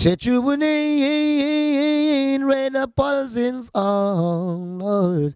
Set you in, red pulsings on, Lord.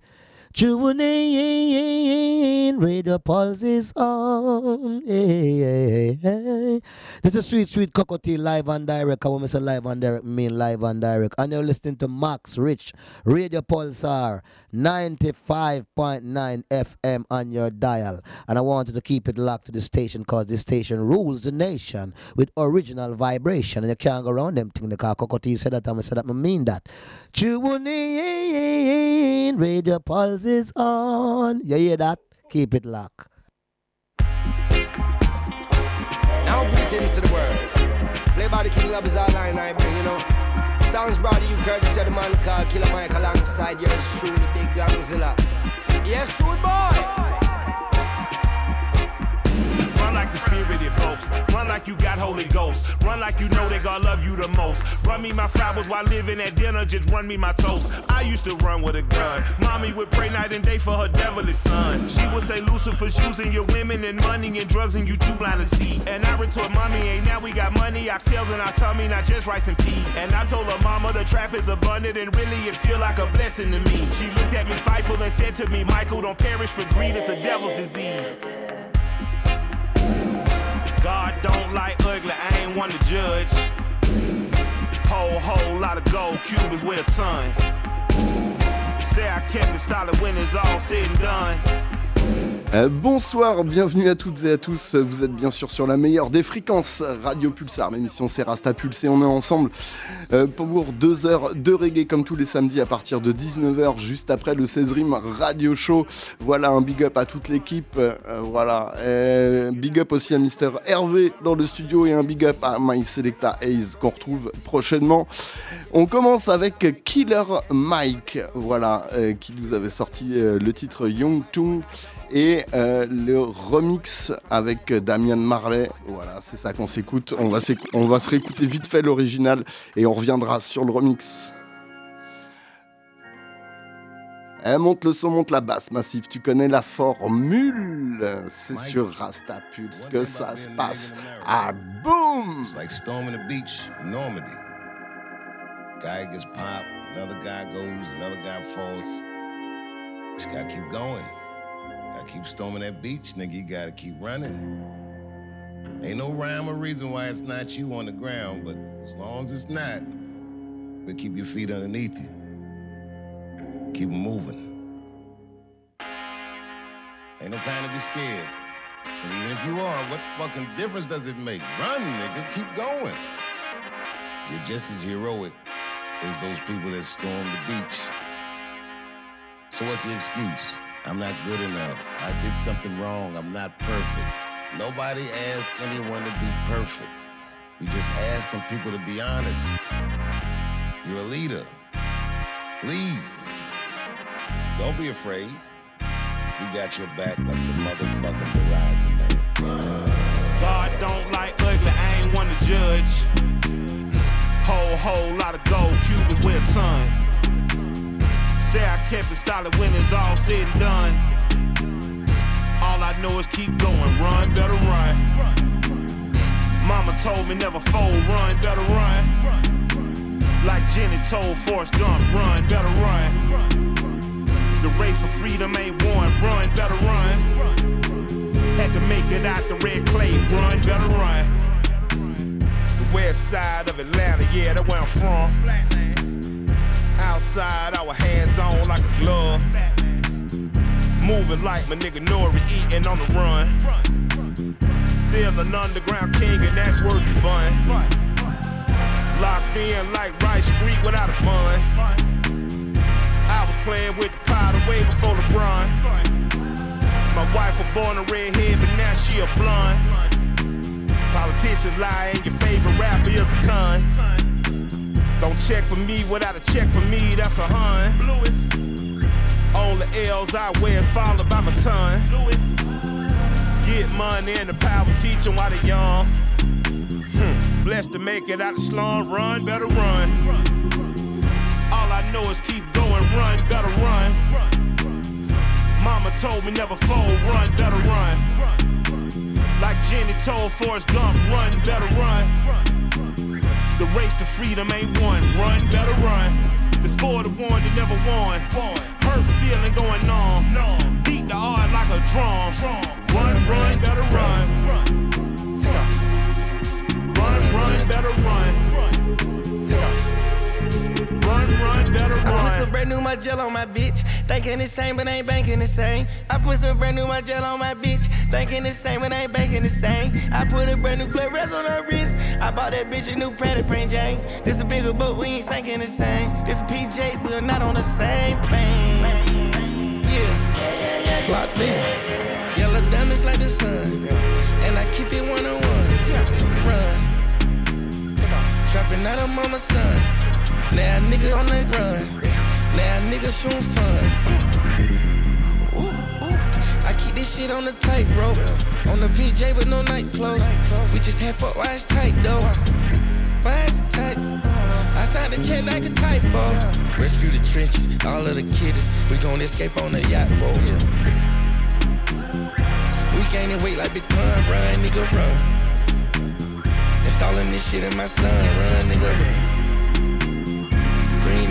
Tune in, radio pulse is on. Hey, hey, hey. This is Sweet Sweet Cockatoo live and direct. I want to say live and direct, mean live and direct. And you're listening to Max Rich, Radio Pulsar, 95.9 FM on your dial. And I want you to keep it locked to the station because this station rules the nation with original vibration. And you can't go around them thing. The car Cockatoo said that, and I'm said that, I mean that. Tune in, Radio Pulse is on. You hear that? Keep it locked. Now greetings to the world. Play by the King Love is all line I bring, you know. Sounds brought to you courtesy of the man called Killer Mike alongside yours truly, Big Gongzilla. Yes, true boy the spirited folks. Run like you got Holy Ghost. Run like you know they gonna love you the most. Run me my flowers while living at dinner, just run me my toast. I used to run with a gun. Mommy would pray night and day for her devilish son. She would say Lucifer's using your women and money and drugs and you too blind to see. And I retort, Mommy, ain't now we got money, our tails and our tummy, not just rice and peas. And I told her, Mama, the trap is abundant and really it feel like a blessing to me. She looked at me spiteful and said to me, Michael, don't perish for greed, it's a devil's disease. God don't like ugly, I ain't one to judge. Whole, whole lot of gold Cubans weigh a ton. Say I kept it solid when it's all said and done. Euh, bonsoir, bienvenue à toutes et à tous. Vous êtes bien sûr sur la meilleure des fréquences, Radio Pulsar. L'émission c'est Rasta on est ensemble euh, pour deux heures de reggae comme tous les samedis à partir de 19h, juste après le 16 Rim Radio Show. Voilà, un big up à toute l'équipe. Euh, voilà, big up aussi à Mister Hervé dans le studio et un big up à My Selecta Ace qu'on retrouve prochainement. On commence avec Killer Mike, voilà, qui nous avait sorti le titre Young Tung et euh, le remix avec Damian Marley. Voilà, c'est ça qu'on s'écoute. On va, on va se réécouter vite fait l'original et on reviendra sur le remix. Eh, monte le son, monte la basse massive. Tu connais la formule. C'est sur Rasta Pulse que ça se passe. Ah, boom! It's like storming the beach, Normandy. Guy gets popped, another guy goes, another guy falls. Just gotta keep going. Gotta keep storming that beach, nigga. You gotta keep running. Ain't no rhyme or reason why it's not you on the ground, but as long as it's not, but keep your feet underneath you. Keep moving. Ain't no time to be scared. And even if you are, what fucking difference does it make? Run, nigga. Keep going. You're just as heroic as those people that stormed the beach. So what's the excuse? I'm not good enough. I did something wrong. I'm not perfect. Nobody asked anyone to be perfect. We just asking people to be honest. You're a leader. Lead. Don't be afraid. We got your back like the motherfucking Verizon man. God don't like ugly, I ain't one to judge. Whole, whole lot of gold Cubans with a ton. Say I kept it solid when it's all said and done. All I know is keep going, run, better run. Mama told me never fold, run, better run. Like Jenny told Forrest Gump, run, better run. The race for freedom ain't won, run, better run. Had to make it out the red clay, run, better run. The west side of Atlanta, yeah, that's where I'm from. Outside, our hands on like a glove. Moving like my nigga Nori eating on the run. Still an underground king, and that's worth the bun. Locked in like Rice Street without a bun. I was playing with the powder way before LeBron. My wife was born a redhead, but now she a blonde. Politicians lie, and your favorite rapper is a con. Don't check for me without a check for me, that's a hun. Lewis. All the L's I wear is followed by my ton. Lewis. Get money and the power teach them while they young. Hmm. Blessed to make it out the slum, run, better run. All I know is keep going, run, better run. Mama told me never fold, run, better run. Like Jenny told Forrest Gump, run, better run. The race to freedom ain't one. Run, better run. This for the one that never won. Hurt feeling going on. Beat the heart like a drum. Run, run, better run. Run, run, better run run, run, better run. I put some brand new my gel on my bitch. Thinking the same, but ain't banking the same. I put some brand new my gel on my bitch. Thinking the same, but ain't banking the same. I put a brand new flare rest on her wrist. I bought that bitch a new Pratt Praying Jane. This a bigger boat, we ain't sinking the same. This a PJ, we're not on the same plane. Yeah, locked in. Yellow diamonds like the sun. And I keep it one on one. Yeah run. Trapping out of mama's son. Now nigga on the run. Now nigga shooting fun. I keep this shit on the tightrope. On the PJ with no night clothes. We just had why it's tight though. Why tight? I signed the check like a typo. Rescue the trenches, all of the kiddies. We gon' escape on the yacht boat. We gaining weight like Big Pun, run, nigga, run. Installing this shit in my son, run, nigga, run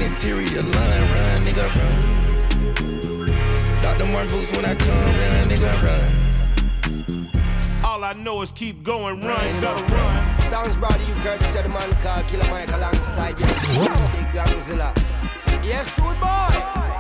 interior line, run, nigga, run. Dr. Martens boots when I come, run, nigga, run. All I know is keep going, run, better run. run. Sounds brought to you courtesy of the man called Killer Mike alongside you. Big Gongzilla. Yes, rude boy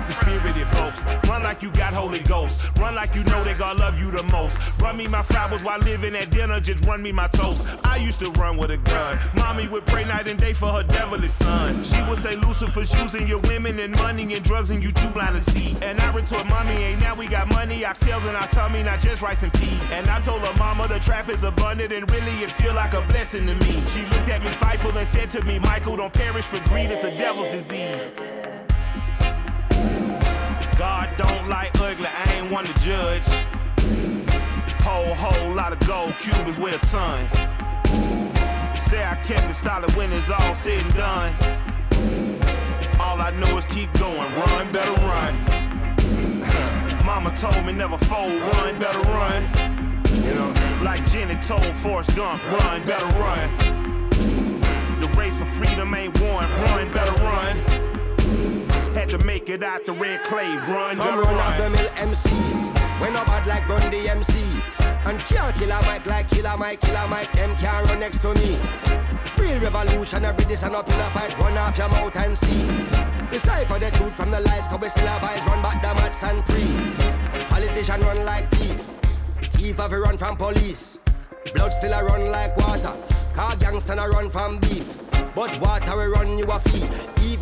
like the spirited folks. Run like you got Holy Ghost. Run like you know they gonna love you the most. Run me my flowers while living at dinner. Just run me my toast. I used to run with a gun. Mommy would pray night and day for her devilish son. She would say Lucifer's using your women and money and drugs and you too blind to see. And I retort, mommy, ain't now we got money. I tails in our tummy, not just rice and peas. And I told her, mama, the trap is abundant and really it feel like a blessing to me. She looked at me spiteful and said to me, Michael, don't perish for greed. It's a devil's disease. God don't like ugly, I ain't one to judge. Whole, whole lot of gold Cubans with a ton. Say I kept it solid when it's all said and done. All I know is keep going, run, better run. Mama told me never fold, run, better run. You know, like Jenny told Forrest Gump, run, better run. The race for freedom ain't won, run, better run. Had to make it out the red clay. Run, Some run, run. the mill MCs. When no bad like run the MC. And can't kill a mic like killer Mike, killer Mike. Them can't run next to me. Real revolution, every this and up in a fight. Run off your mouth and see. Decipher the truth from the lies, cause we still have eyes. Run back the mats and pre. Politician run like thief. Thief have a run from police. Blood still a run like water. Car gangster a run from beef. But water will run you a fee.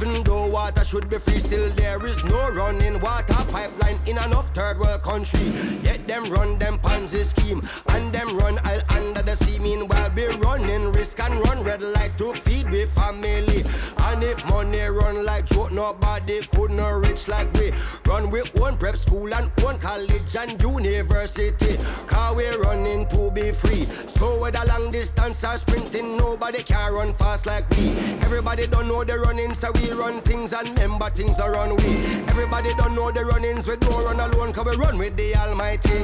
Even though water should be free, still there is no running water pipeline in enough third world country. Yet them run them Ponzi scheme and them run I'll under the sea. Meanwhile, be running risk and run red light to feed the family. And if money run like joke, nobody could not rich like we. Run with one prep school and one college and university. Car we running to be free. So whether long distance or sprinting, nobody can run fast like we. Everybody don't know the running, so we run things and remember things don't run we. Everybody don't know the runnings, we don't run alone, cause we run with the Almighty.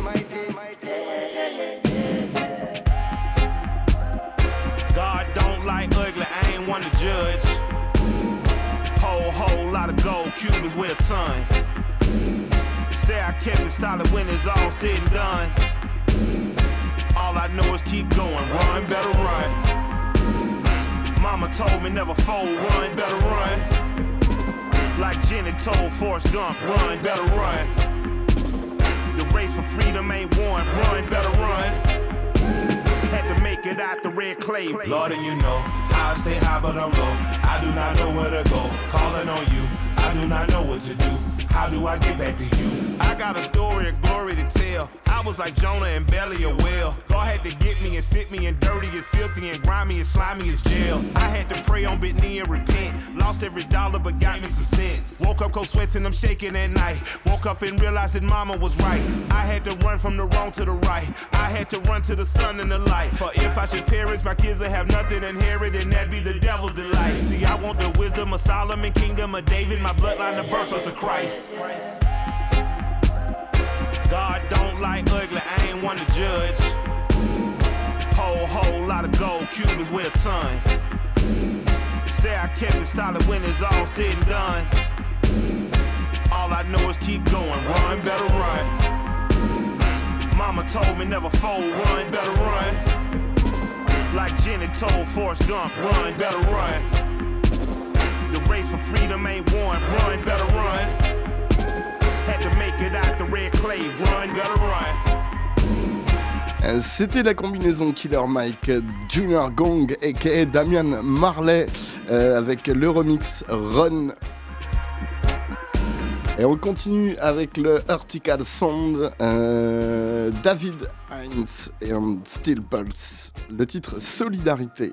God don't like ugly, I ain't one to judge. Whole, whole lot of gold Cubans with a ton. Say I kept it solid when it's all said and done. All I know is keep going, run, better run. Mama told me never fold, run, better run. Like Jenny told Forrest Gump, run, better run. The race for freedom ain't won, run, better run. Had to make it out the red clay. Lord, and you know I stay high, but I'm low. I do not know where to go. Calling on you, I do not know what to do. How do I get back to you? I got a story of glory to tell. I was like Jonah and belly a whale. God had to get me and sit me in dirty as filthy and grimy as slimy as jail. I had to pray on bit knee and repent. Lost every dollar but got me some sense. Woke up cold and I'm shaking at night. Woke up and realized that mama was right. I had to run from the wrong to the right. I had to run to the sun and the light. For if I should perish, my kids will have nothing inherit and that be the devil's delight. See, I want the wisdom of Solomon, kingdom of David, my bloodline the birthplace us Christ. God don't like ugly, I ain't one to judge. Whole, whole lot of gold Cubans with a ton. Say I kept it solid when it's all said and done. All I know is keep going, run, better run. Mama told me never fold, run, better run. Like Jenny told Forrest Gump, run, better run. The race for freedom ain't won. Run, better run. C'était la combinaison Killer Mike, Junior Gong et Damian Marley euh, avec le remix Run. Et on continue avec le Vertical Sound, euh, David Heinz et Steel Pulse. Le titre Solidarité.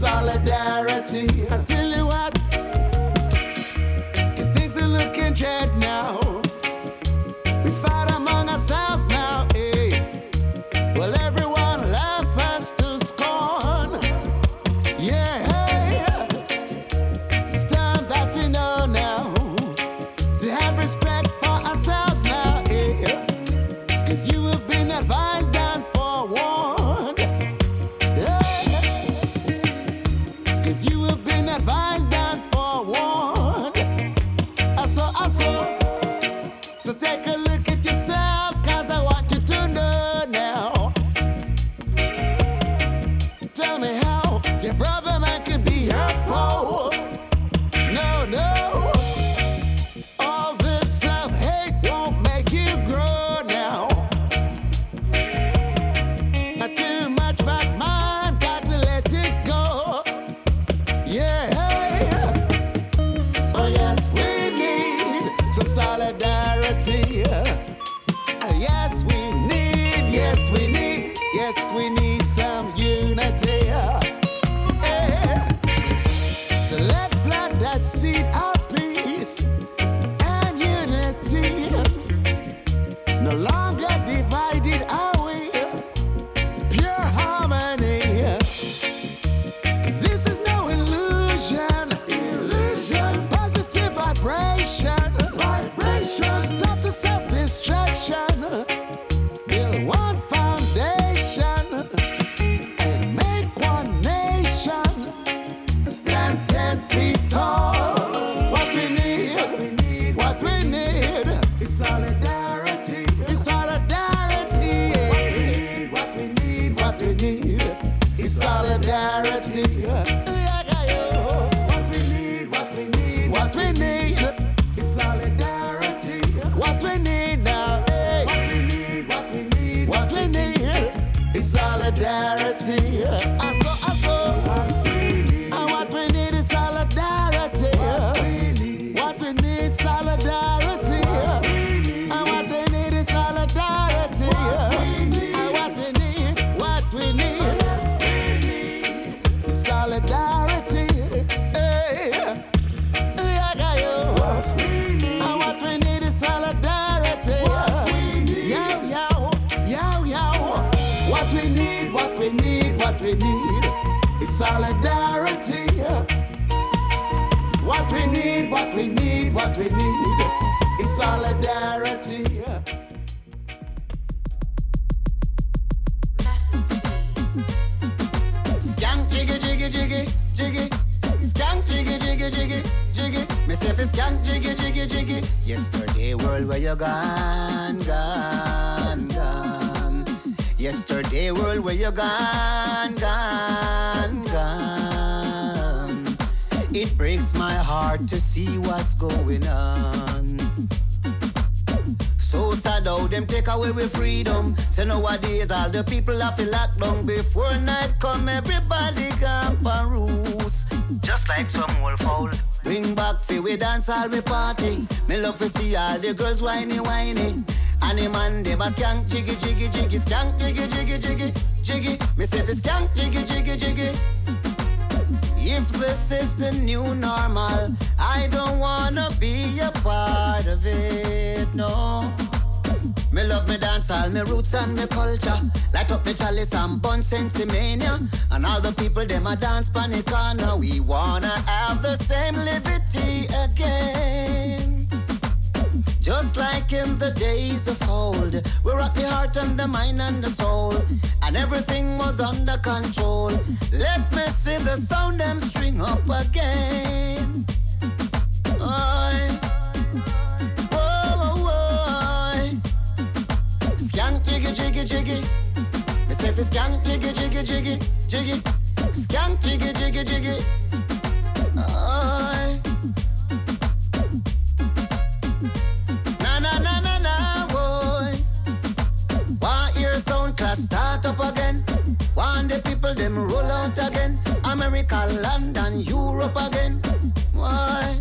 solidarity. all me party. Me love to see all the girls whiny, whiny. And the man dem a skank, jiggy, jiggy, jiggy, skank, jiggy, jiggy, jiggy, jiggy. Me say fi skank, jiggy, jiggy, jiggy. If this is the new normal, I don't wanna be a part of it, no. Me love me dance all me roots and me culture. Light up me chalice and bun sensimania. And all the people them a dance panic corner. We wanna have the same liberty again. Just like in the days of old, we rock the heart and the mind and the soul, and everything was under control. Let me see the sound them string up again. Oi. Jiggy jiggy jiggy. Me say fi jiggy jiggy jiggy jiggy. Skank jiggy jiggy jiggy. Oi. Na na na na na boy. Want hear sound class start up again? Want the people them roll out again? America, London, Europe again? Why?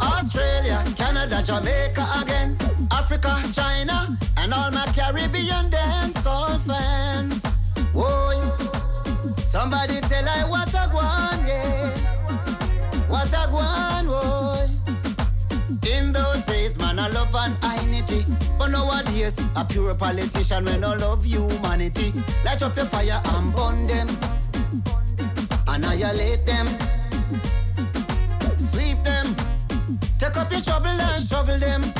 Australia, Canada, Jamaica again. Africa, China, and all my Caribbean dancehall fans. Boy, somebody tell I what I want, yeah. What I want, boy. In those days, man, I love an identity. But nowadays, a pure politician when I love humanity. Light up your fire and burn them. Annihilate them. Sweep them. Take up your shovel and shovel them.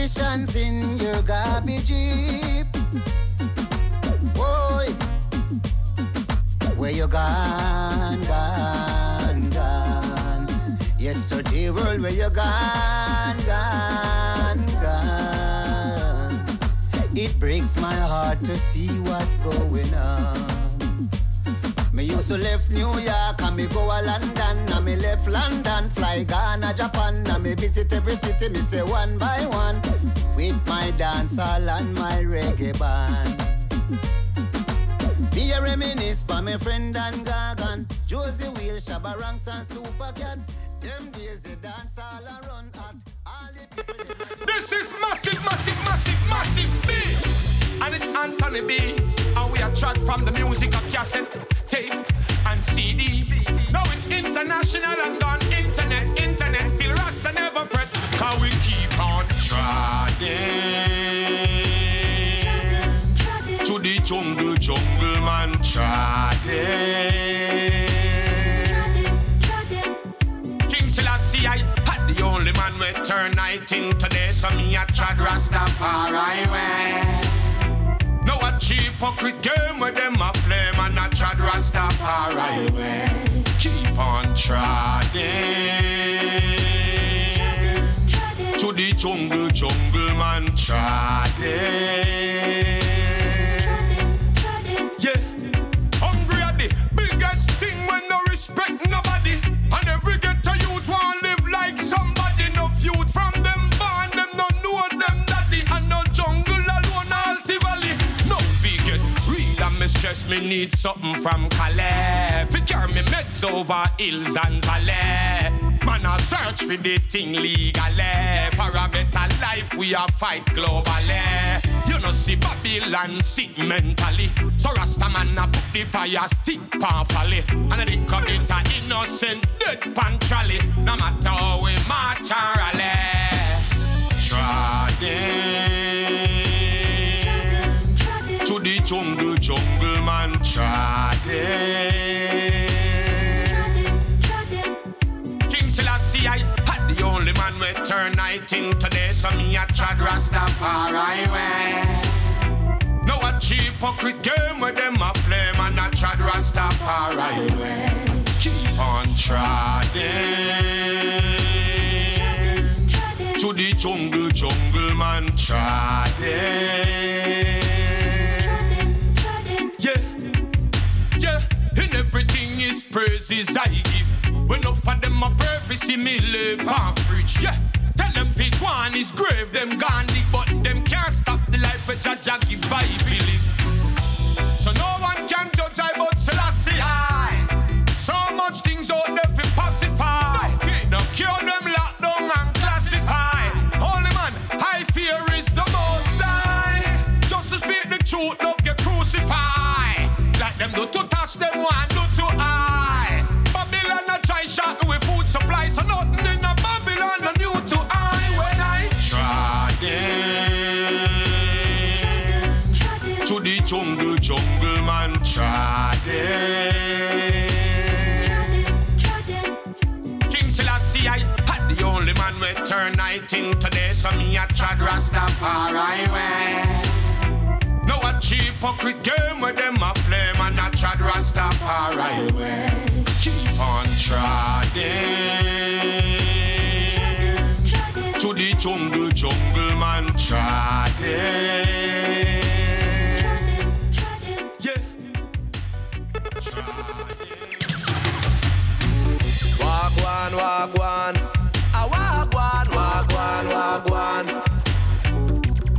Politicians in your garbage heap. Boy, where you gone, gone, gone? Yesterday world, where you gone, gone, gone? It breaks my heart to see what's going on. Me to left New York and me go a London and me left London, fly Ghana, Japan and me visit every city. Me say one by one with my dancehall and my reggae band. Me a reminisce for my friend and Gagan, Josey Wales, Shabba Ranks and Supercat. Them days the dance all around at. This is massive, massive, massive, massive B. And it's Anthony B. And we are track from the music of cassette, tape, and CD. Now it's international and on internet, internet. Still Rasta never fret. Cause we keep on trying. To the jungle, jungle man trying. King Selassie, I had the only man we turn 19 today, so me a trad Rastafari way. No a cheap hypocrite game where them a play, man a trad Rastafari way. Keep on treading to the jungle, jungle man treading. Stress me need something from Calais. Fi carry me meds over hills and valley. Man a search for the thing legally. For a better life we a fight globally. You know see Babylon sick mentally. So Rasta man a put the fire stick powerfully. And a little bit a innocent dead pan trolley. No matter how we march and rally. To the jungle, jungle man trodden. King Selassie, I had the only man we turn 19 today, so me a trad Rastafari way. No a cheap hypocrite game where them a play, man a trad Rastafari way. Keep on treading to the jungle, jungle man treading. everything is praises I give. When off of them a purpose in me live on preach. Yeah, tell them fit one is grave, them gone but them can't stop the life of Jaja give I believe. So no one can judge I but Selassie I. So much things out there for pacify. Okay. Now cure them lock down and classify. Holy man, I fear is the most high. Just to speak the truth, don't get crucified. Like them do to touch them one. Turn 19 today, so me a trad Rastafari way. No a hypocrite game where them a play, man a trad Rastafari way. Keep on treading to the jungle, jungle man treading. Yeah. Wagwan, wagwan. A wagwan, wagwan, wagwan.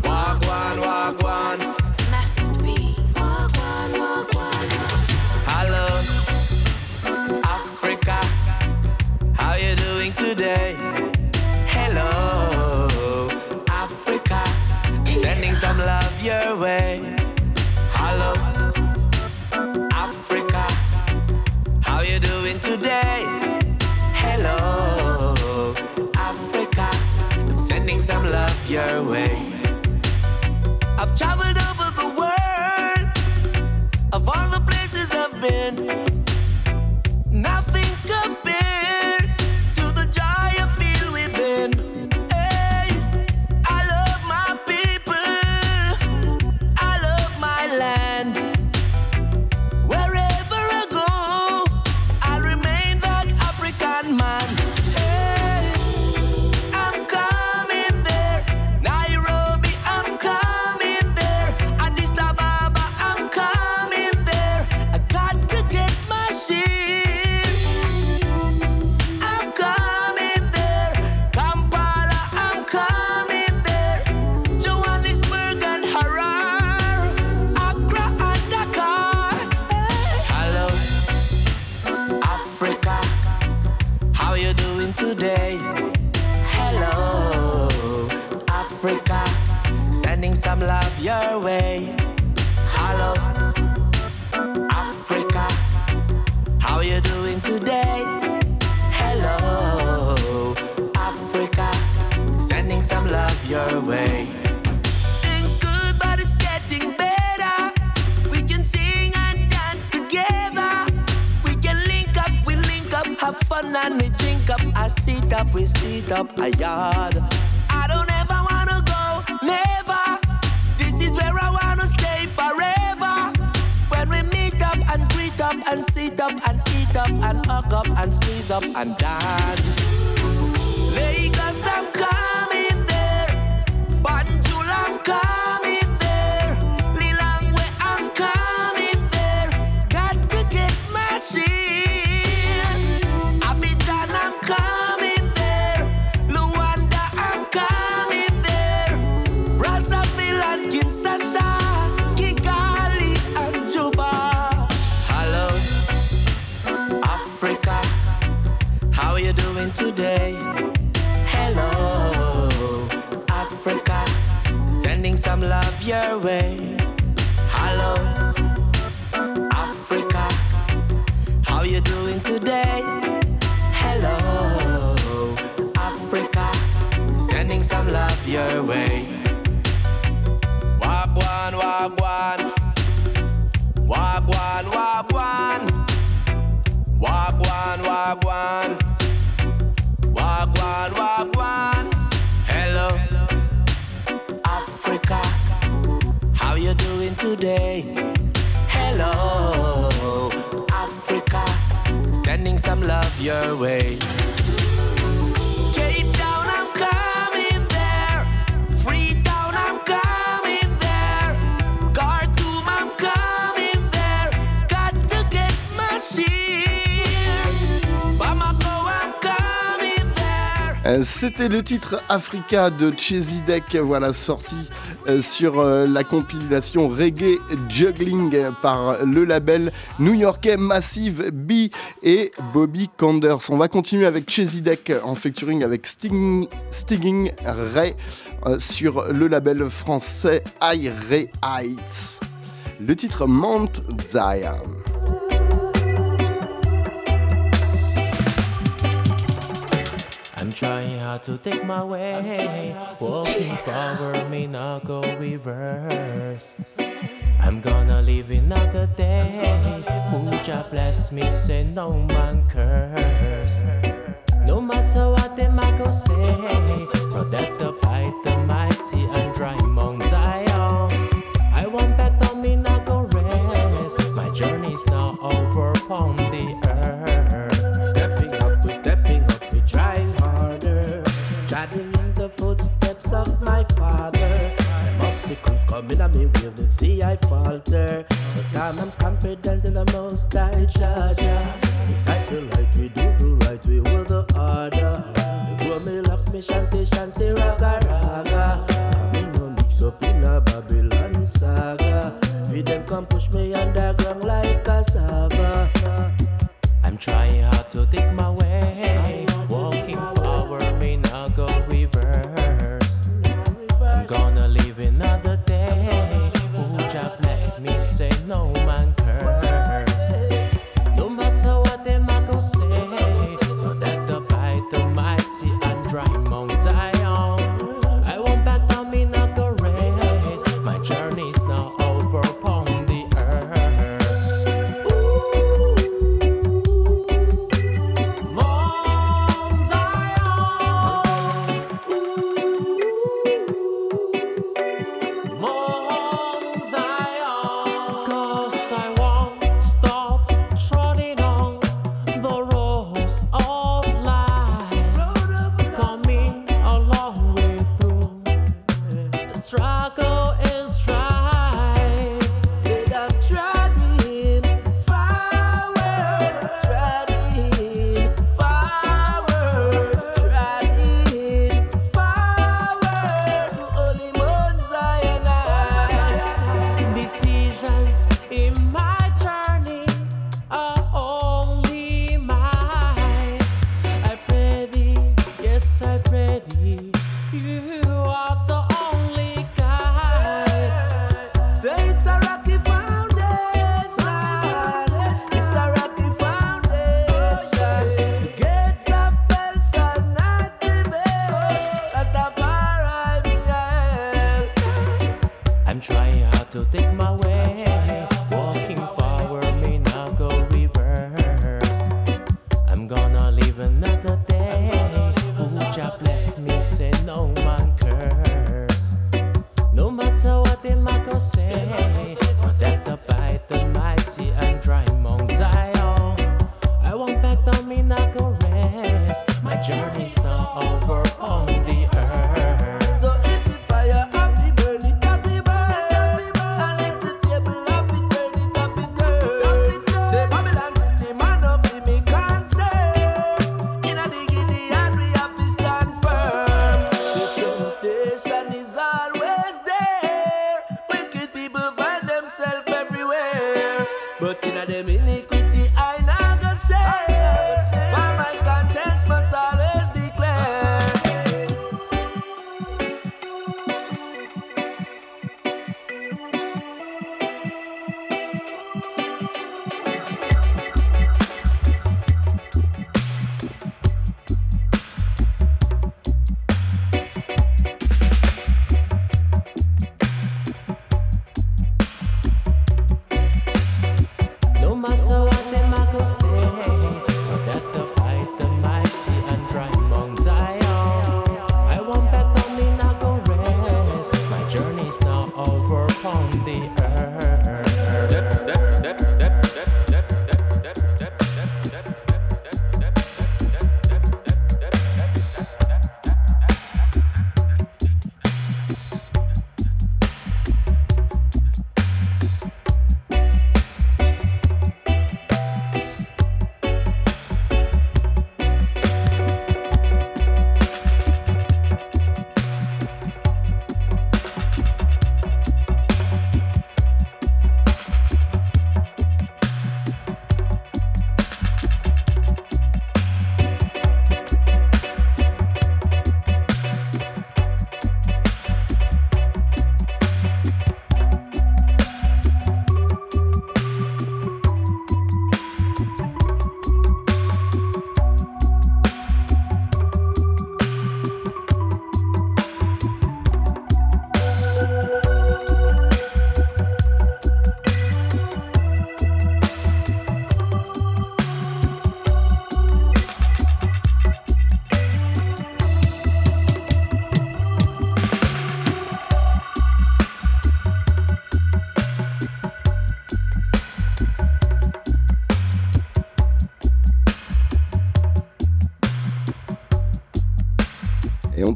Wagwan, wagwan. Africa. Sending some love your way. Hello, Africa. How you doing today? Hello, Africa. Sending some love your way. Things good, but it's getting better. We can sing and dance together. We can link up, we link up, have fun and we drink up. I sit up, we sit up a yard. And sit up and eat up and hug up and squeeze up and dance. Your way. C'était le titre Africa de Chesidek, voilà, sorti euh, sur euh, la compilation Reggae Juggling par le label new-yorkais Massive B et Bobby Canders. On va continuer avec Chesidek en featuring avec Sting, Stinging Ray euh, sur le label français I Ray Heights. Le titre Mount Zion. I'm trying hard to take my way. Walking forward, may not go reverse. I'm gonna live another day. Who just bless me, say no man curse. No matter what. They might go say, protect the bite the mighty and dry Mount Zion. I want back down, me not go rest. My journey's now over obstacles coming at me, will they see I falter? But I'm, I'm confident in the most I judge. I feel like we do the right, we will the order. Me grow me locks, me shanty, shanty, raga, raga. I'm in no mix up in a Babylon saga. We them come push me underground like cassava. I'm trying hard to take my way.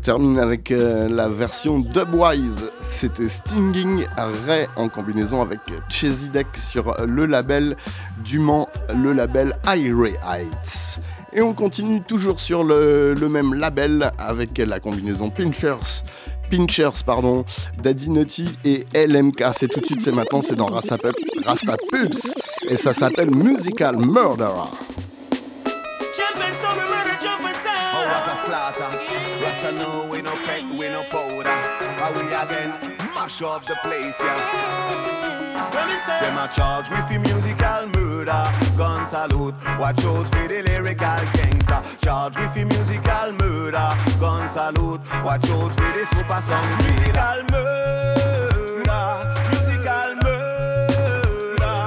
Termine avec euh, la version Dubwise. C'était Stinging Ray en combinaison avec Chesidek sur le label du Mans, le label Iray Heights. Et on continue toujours sur le, même label avec la combinaison Pinchers. Pinchers, pardon, Daddy Nutty et LMK. C'est tout de suite, c'est maintenant, c'est dans Rasta, Rasta Pulse. Et ça s'appelle Musical Murderer. Know we no pet, we no powder. How we again mash up the place, yeah. When we say Them a charge with the musical murder. Gun salute, watch out for the lyrical gangster. Charge with the musical murder. Gun salute, watch out for the super song. Musical murder, musical murder.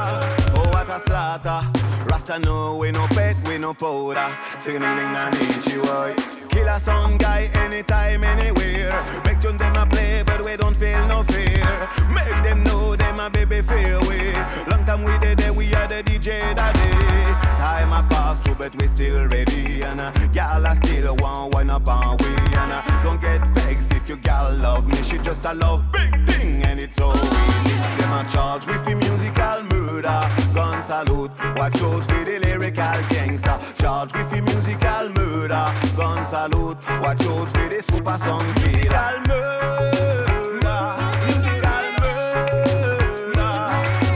Oh, what a slaughter. Rasta know we no pet, we no powder. Sing ding ding na nichi boy. Kill a song guy anytime, anywhere. Make tune them a play, but we don't feel no fear. Make them know them a baby fair way. Long time we did there, we are the DJ daddy. Time a pass through, but we still ready. And uh, y'all are still one one up on we. And uh, don't get vexed if you gal love me. She just a love big thing, and it's so easy. Them a charge with the musical murder. Gun salute, watch out for the lyrical gangster. Charge with the musical murder. Gun salute, watch out for the super song killer. Murder, musical murder.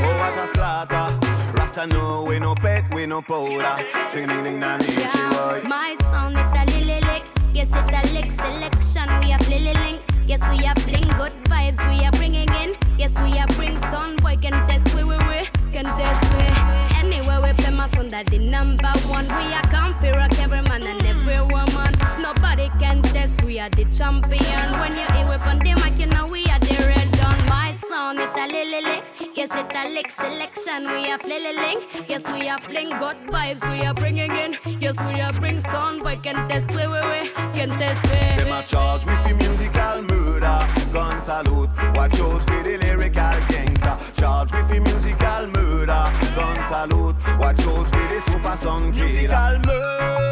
Oh, what a slaughter. Rasta know we no pet, we no powder. Sing ding ding nichi boy. My sound it a lily lick. Yes, it a lick selection. We have lily link. Yes, we are fling good vibes. We are bringing in. Yes, we are bring son boy can test we we we can test we. Anywhere we play my son that the number one. We are come for rock every man and every woman. Nobody can test. We are the champion. When you hear we on the mic, you know we are the real done. My sound it a lily. Yes, it a lick selection. We are lily link. Yes, we are fling good vibes. We are bringing in. Yes, we are bring son boy can test we we we can test we. Them a charge with the musical murder. Gun salute, watch out for the lyrical gangster. Charge with the musical murder. Gun salute, watch out for the super song killer. Musical murder,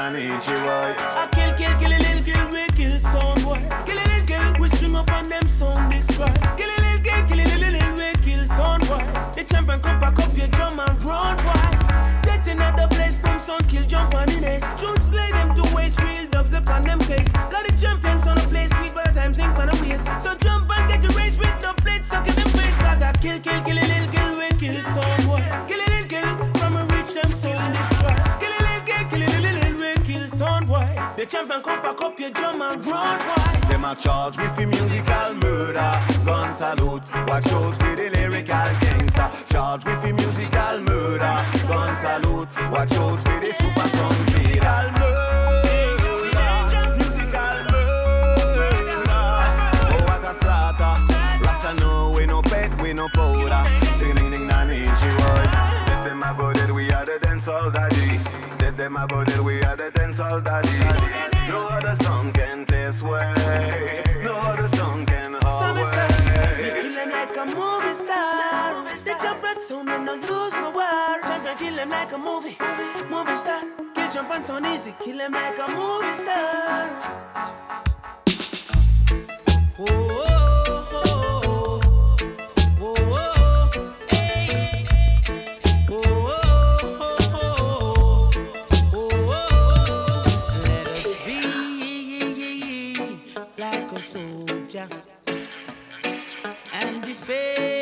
Ding ding na boy. I kill, kill, kill a little kill, we kill sound boy. Kill a little kill, we swing up on them sound destroy. Kill a little kill, kill a little little, we kill sound boy. The champion come back up your drum and run boy. Get in other place, them sound kill, jump on the nest. Truth slay them to waste, real dubs up on them case. Got the champions on the place, sweet by the time zinc on the waist. So jump and get your race with the blade stuck in them face. Cause I kill, kill, kill a little The champion come back up your drum and run boy. Them a charge with the musical murder. Gun salute, watch out for the lyrical gangster. Charge with the musical murder. Gun salute, watch out for the super. Murder, musical murder. Oh, no powder. Sing ding ding na nichi boy. Let them about it, we are the dancehall daddy. Let them about it, we the dancehall daddy. No other song can taste way. No other song can hold way. kill them like a movie star. The champion sound and don't lose no war. Champion kill them like a movie, movie star. Kill champion sound easy, kill them like a movie star. Let oh, oh. And defend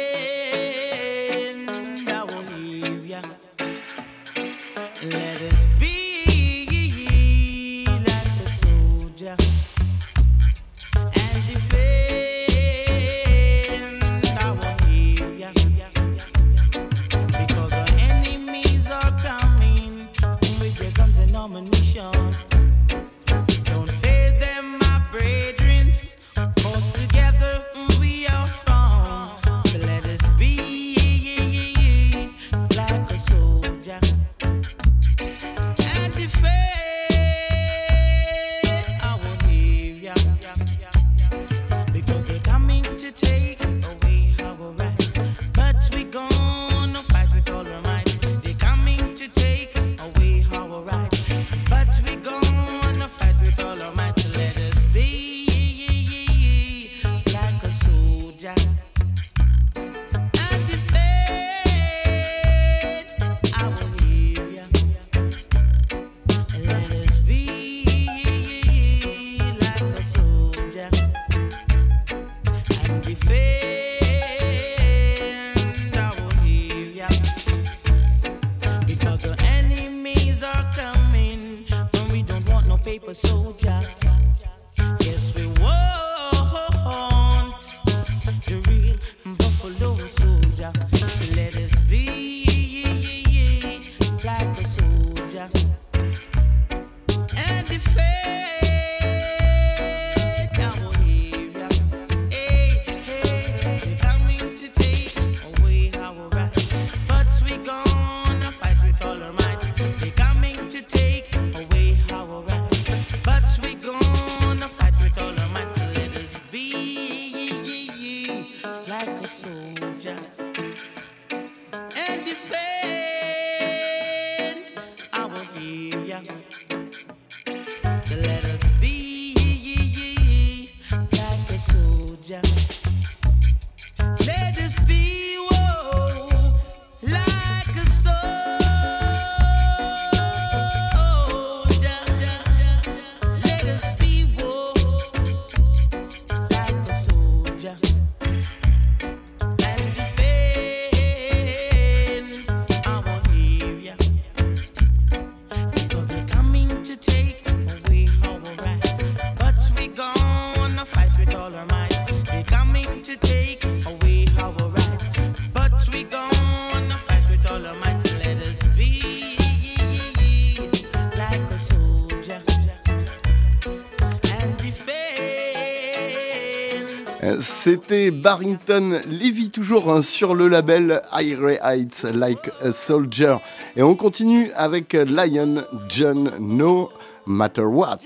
C'était Barrington Levy, toujours hein, sur le label High Heights Like a Soldier. Et on continue avec Lion John No Matter What.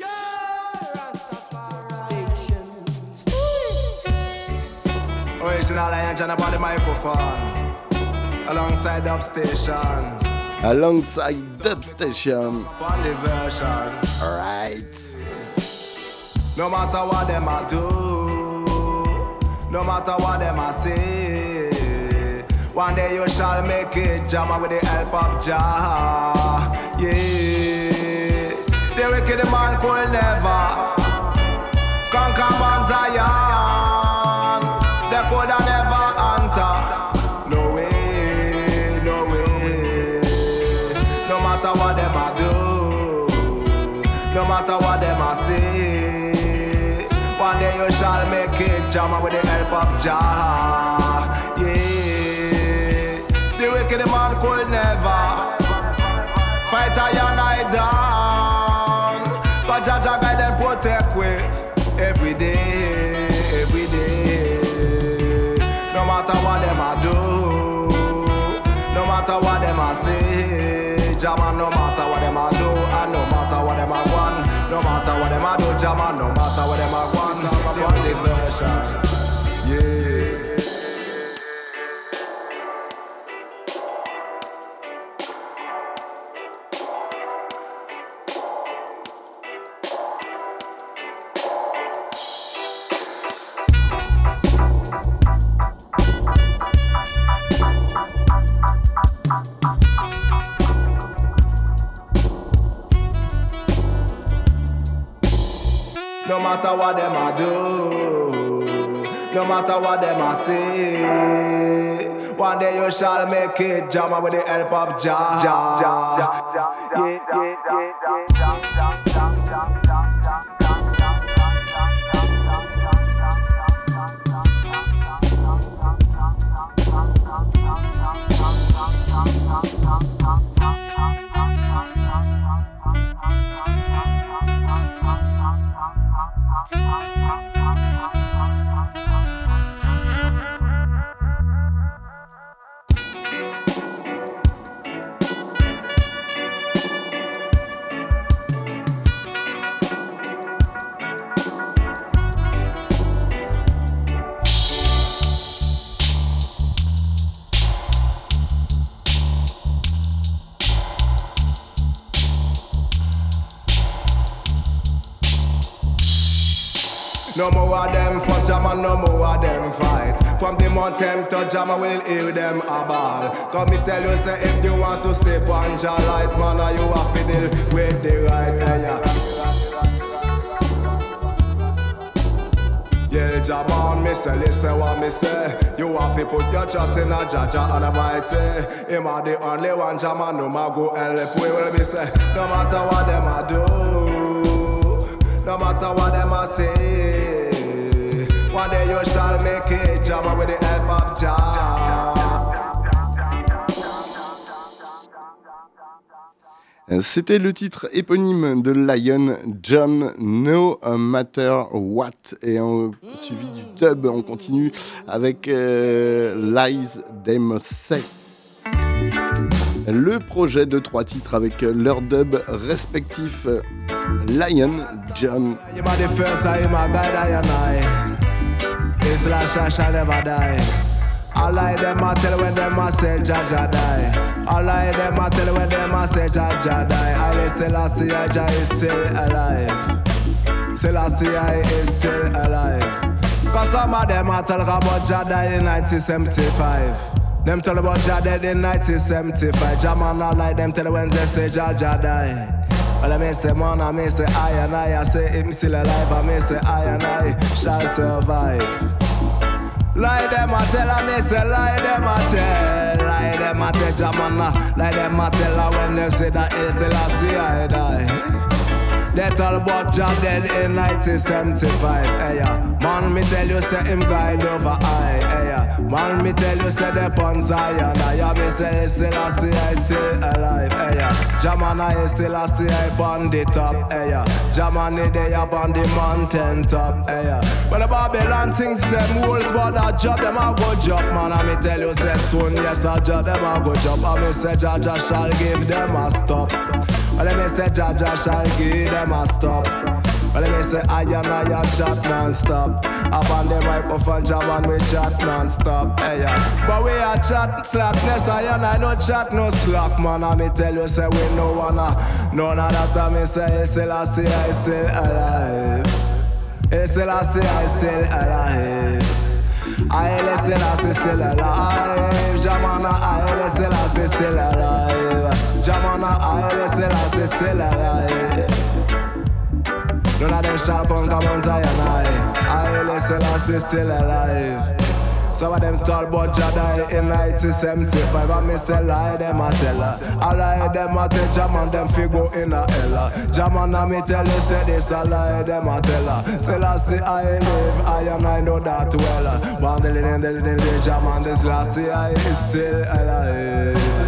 Alongside Upstation. Alongside Dubstation. Alright. No matter what them I do, no matter what them I say, one day you shall make it, Jama, with the help of Jah. Yeah, the wicked man could never conquer Mount Zion. The matter what them I do, no matter what them I say, one day you shall make it, Jama, with the help of Jah. Yeah, yeah, yeah, No more of them fuss Jama, no more of them fight. From the mountain to Jama we'll hear them a ball. Come me tell you, say if you want to step on Jah light, man, uh, you have to deal with the right area. Yeah, Jaman, me say, listen what me say. You have to put your trust in a Jaja and a mighty. Him are the only one, Jaman, no ma go help. We will be say, no matter what them a do, no matter what them a say. C'était le titre éponyme de Lion, John No Matter What. Et on, suivi du dub, on continue avec euh, Lies They Must Say. Le projet de trois titres avec leur dub respectif Lion, John. This last shall never die. All of them a tell when them a say Jaja die. All of them a tell when them a say Jaja die. I still I see Jaja is still alive. I I is still alive. Cause some of them a tell about Jah died in 1975. Them tell about Jah dead in 1975. Jah man not like them tell when they say Jah die. Well, I may say man, I say I and I, I say him still alive, I say I and I shall survive. Lie them a tell, I may say lie them a tell, lie them a tell, Jamana, lie them a tell when they say that it's the last I die. They tell about Jah dead in 1975, hey eh, yeah. Man, me tell you say him guide over I, hey yeah. Man, me tell you say the on Zion, I yeah. Me say still I see I still alive, hey yeah. Jamana is still I see I on the top, hey yeah. Jamani they up on the mountain top, hey yeah. When the Babylon sings them wolves, but I job them a go job, man. I me tell you say soon, yes I job them a go job. I me say Jah Jah shall give them a stop. Well, let me say Jah shall give them a stop. Well, let me say I and I a chat non-stop. Up on the microphone, jam and we chat non-stop. Hey, yeah. But we a chat slackness, I and I no chat no slack, man. I me tell you, say we no wanna, none of that. I me say, it's still I see I still alive. It's still I see I still alive. I listen, I still alive. Jamana, I listen, I still alive. Jamana, I I see still alive. None of them sharp on come on Zion, I. I listen, I see still alive. Some of them talk about Jah die in 1975 And me say lie, them a tell I lie, them a tell Jaman, them fi go in a hella Jaman a me tell you, say this a lie, them a tell her Still I see I live, I and I know that well But the living, the living, the Jaman, this last I is still alive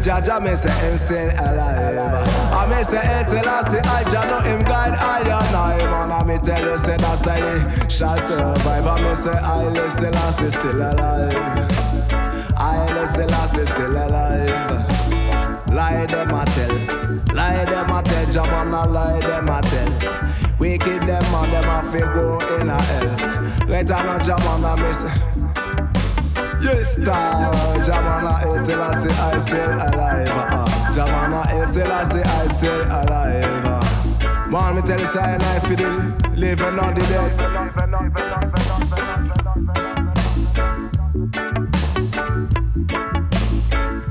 Jaja me say him still alive I me say hey, still I Jah know him guide I and I Man, I me tell you, say that's how he shall survive I me say I see still alive. I see still alive. Lie them a tell, lie them a tell, Jamana lie them a tell. We keep them on them a fi go in a hell. Later on Jamana miss. Yes, star. Jamana is still I still alive. Jamana is still I still alive. Man, me tell you, I feel living on the dead.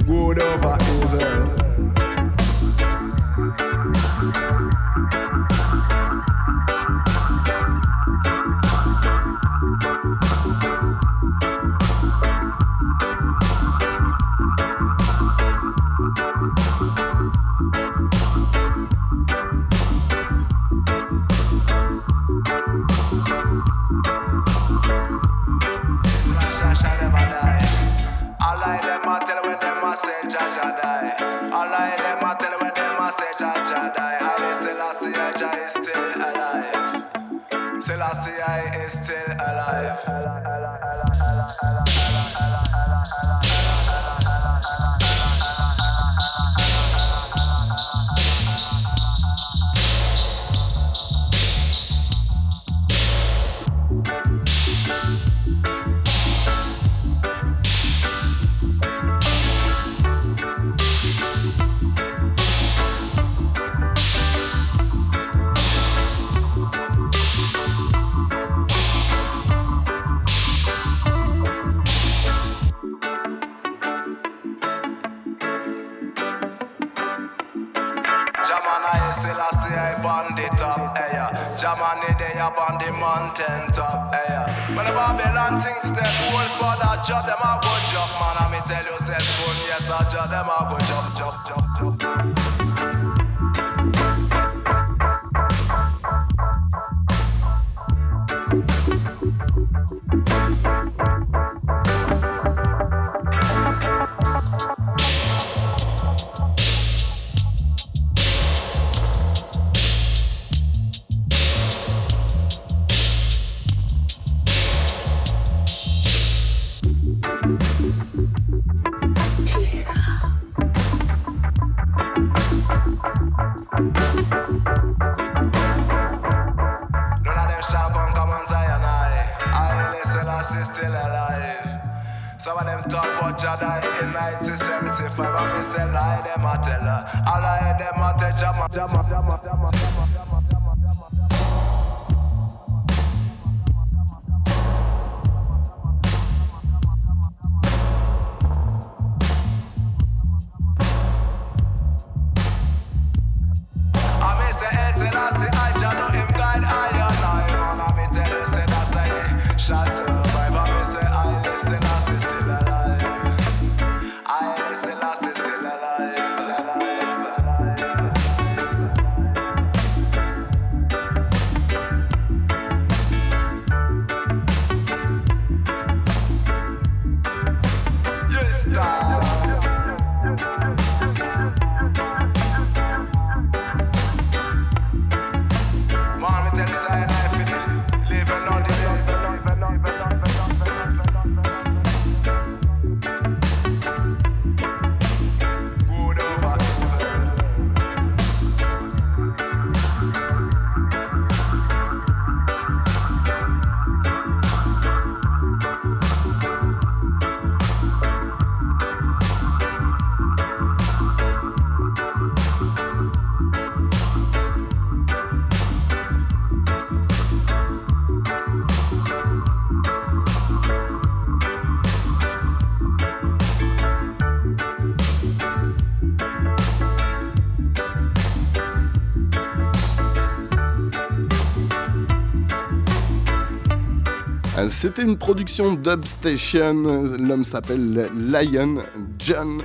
good over evil. C'était une production Dub Station. L'homme s'appelle Lion John.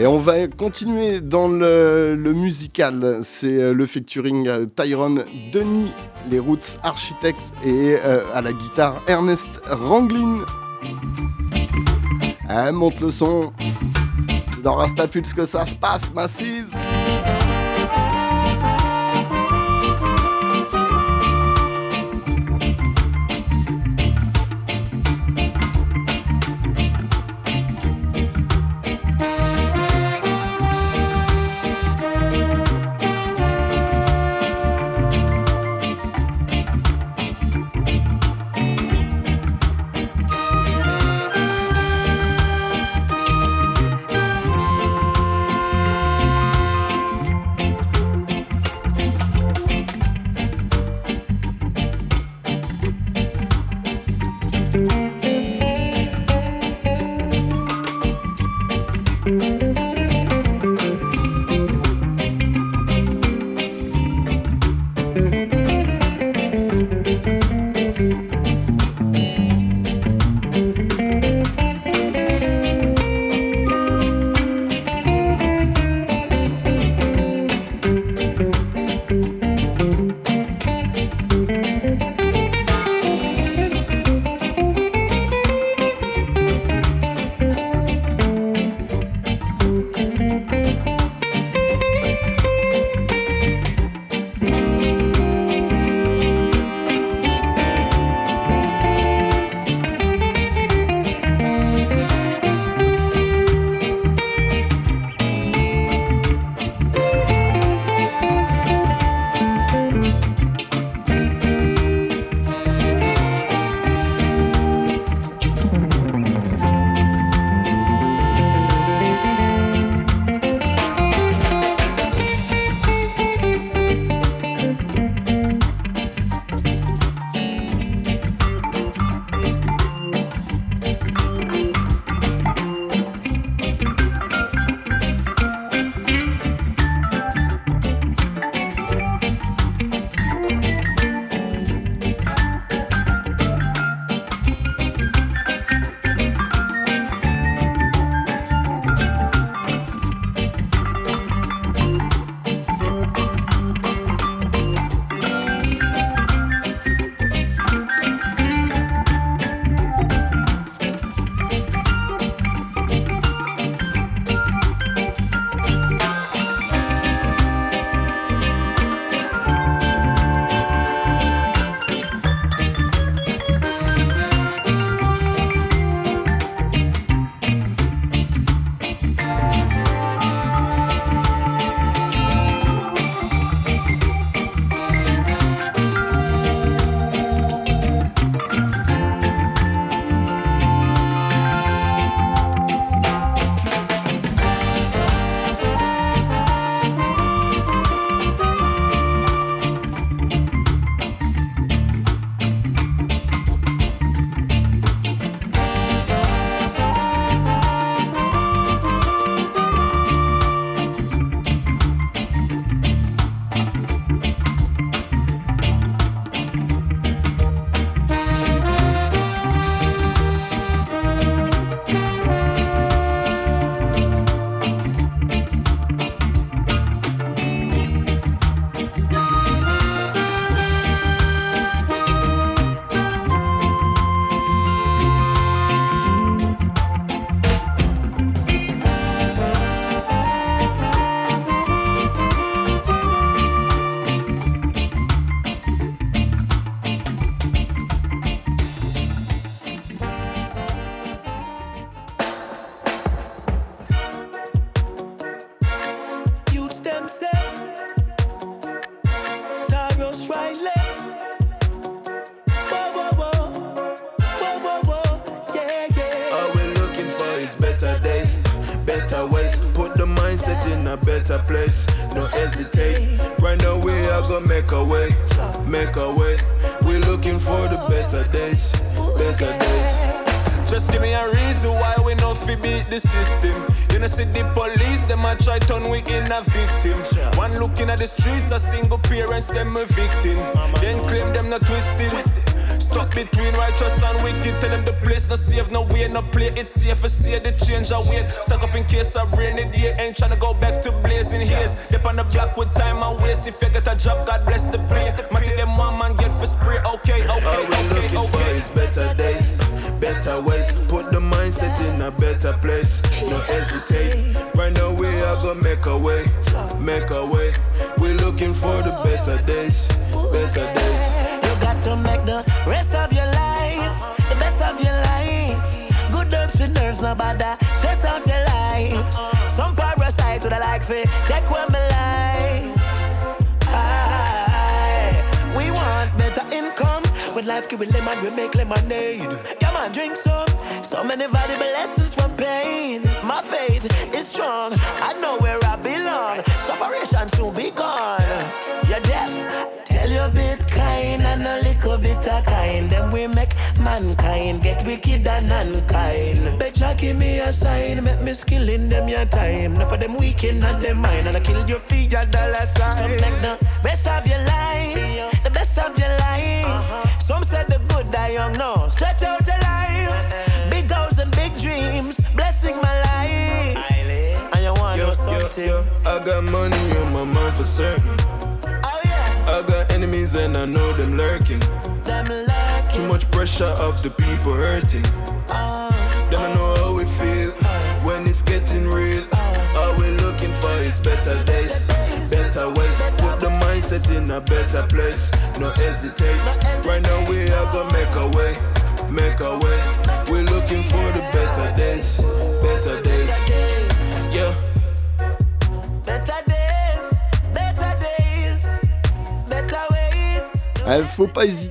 Et on va continuer dans le, musical. C'est euh, le featuring euh, Tyrone Denis, les Roots Architects et euh, à la guitare Ernest Ranglin. Ah, monte le son. C'est dans Rastapulse que ça se passe, massive.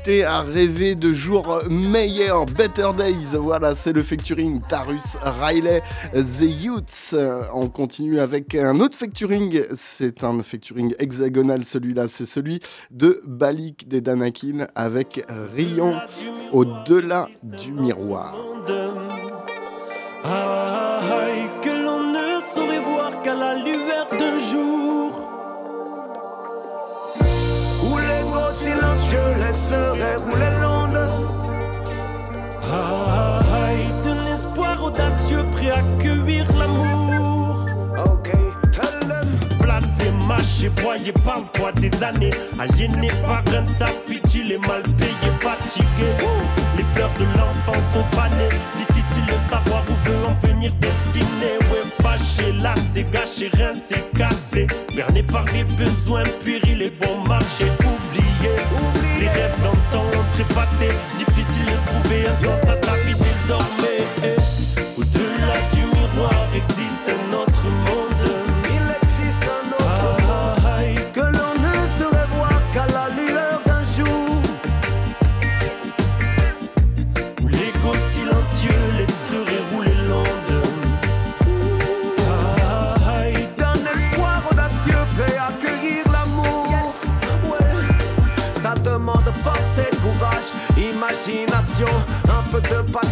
à rêver de jours meilleurs, better days. Voilà, c'est le facturing Tarus Riley The Youths. On continue avec un autre facturing. C'est un facturing hexagonal, celui-là. C'est celui de Balik des Danakin avec Rion au-delà du miroir. accueillir l'amour. Ok, Placé, mâché, broyé par le poids des années. Aliéné par un taf futile et mal payé, fatigué. Les fleurs de l'enfant sont fanées. Difficile de savoir où veut en venir destiné. Ouais, fâché, là c'est gâché, rincé, cassé. Berné par des besoins puérils et bon marché. Oublié, les rêves d'antan ont trépassé. Difficile de trouver un sens à sa vie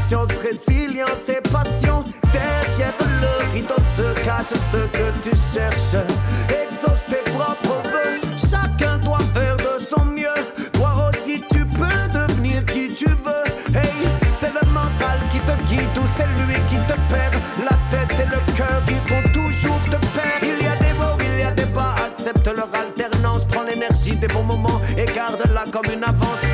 patience, résilience et passion. Derrière le rideau se cache ce que tu cherches. Exauce tes propres vœux, chacun doit faire de son mieux. Toi aussi, tu peux devenir qui tu veux. Hey, c'est le mental qui te guide ou c'est lui qui te perd. La tête et le cœur qui vont toujours te perdre. Il y a des mots, il y a des pas, accepte leur alternance. Prends l'énergie des bons moments et garde-la comme une avance.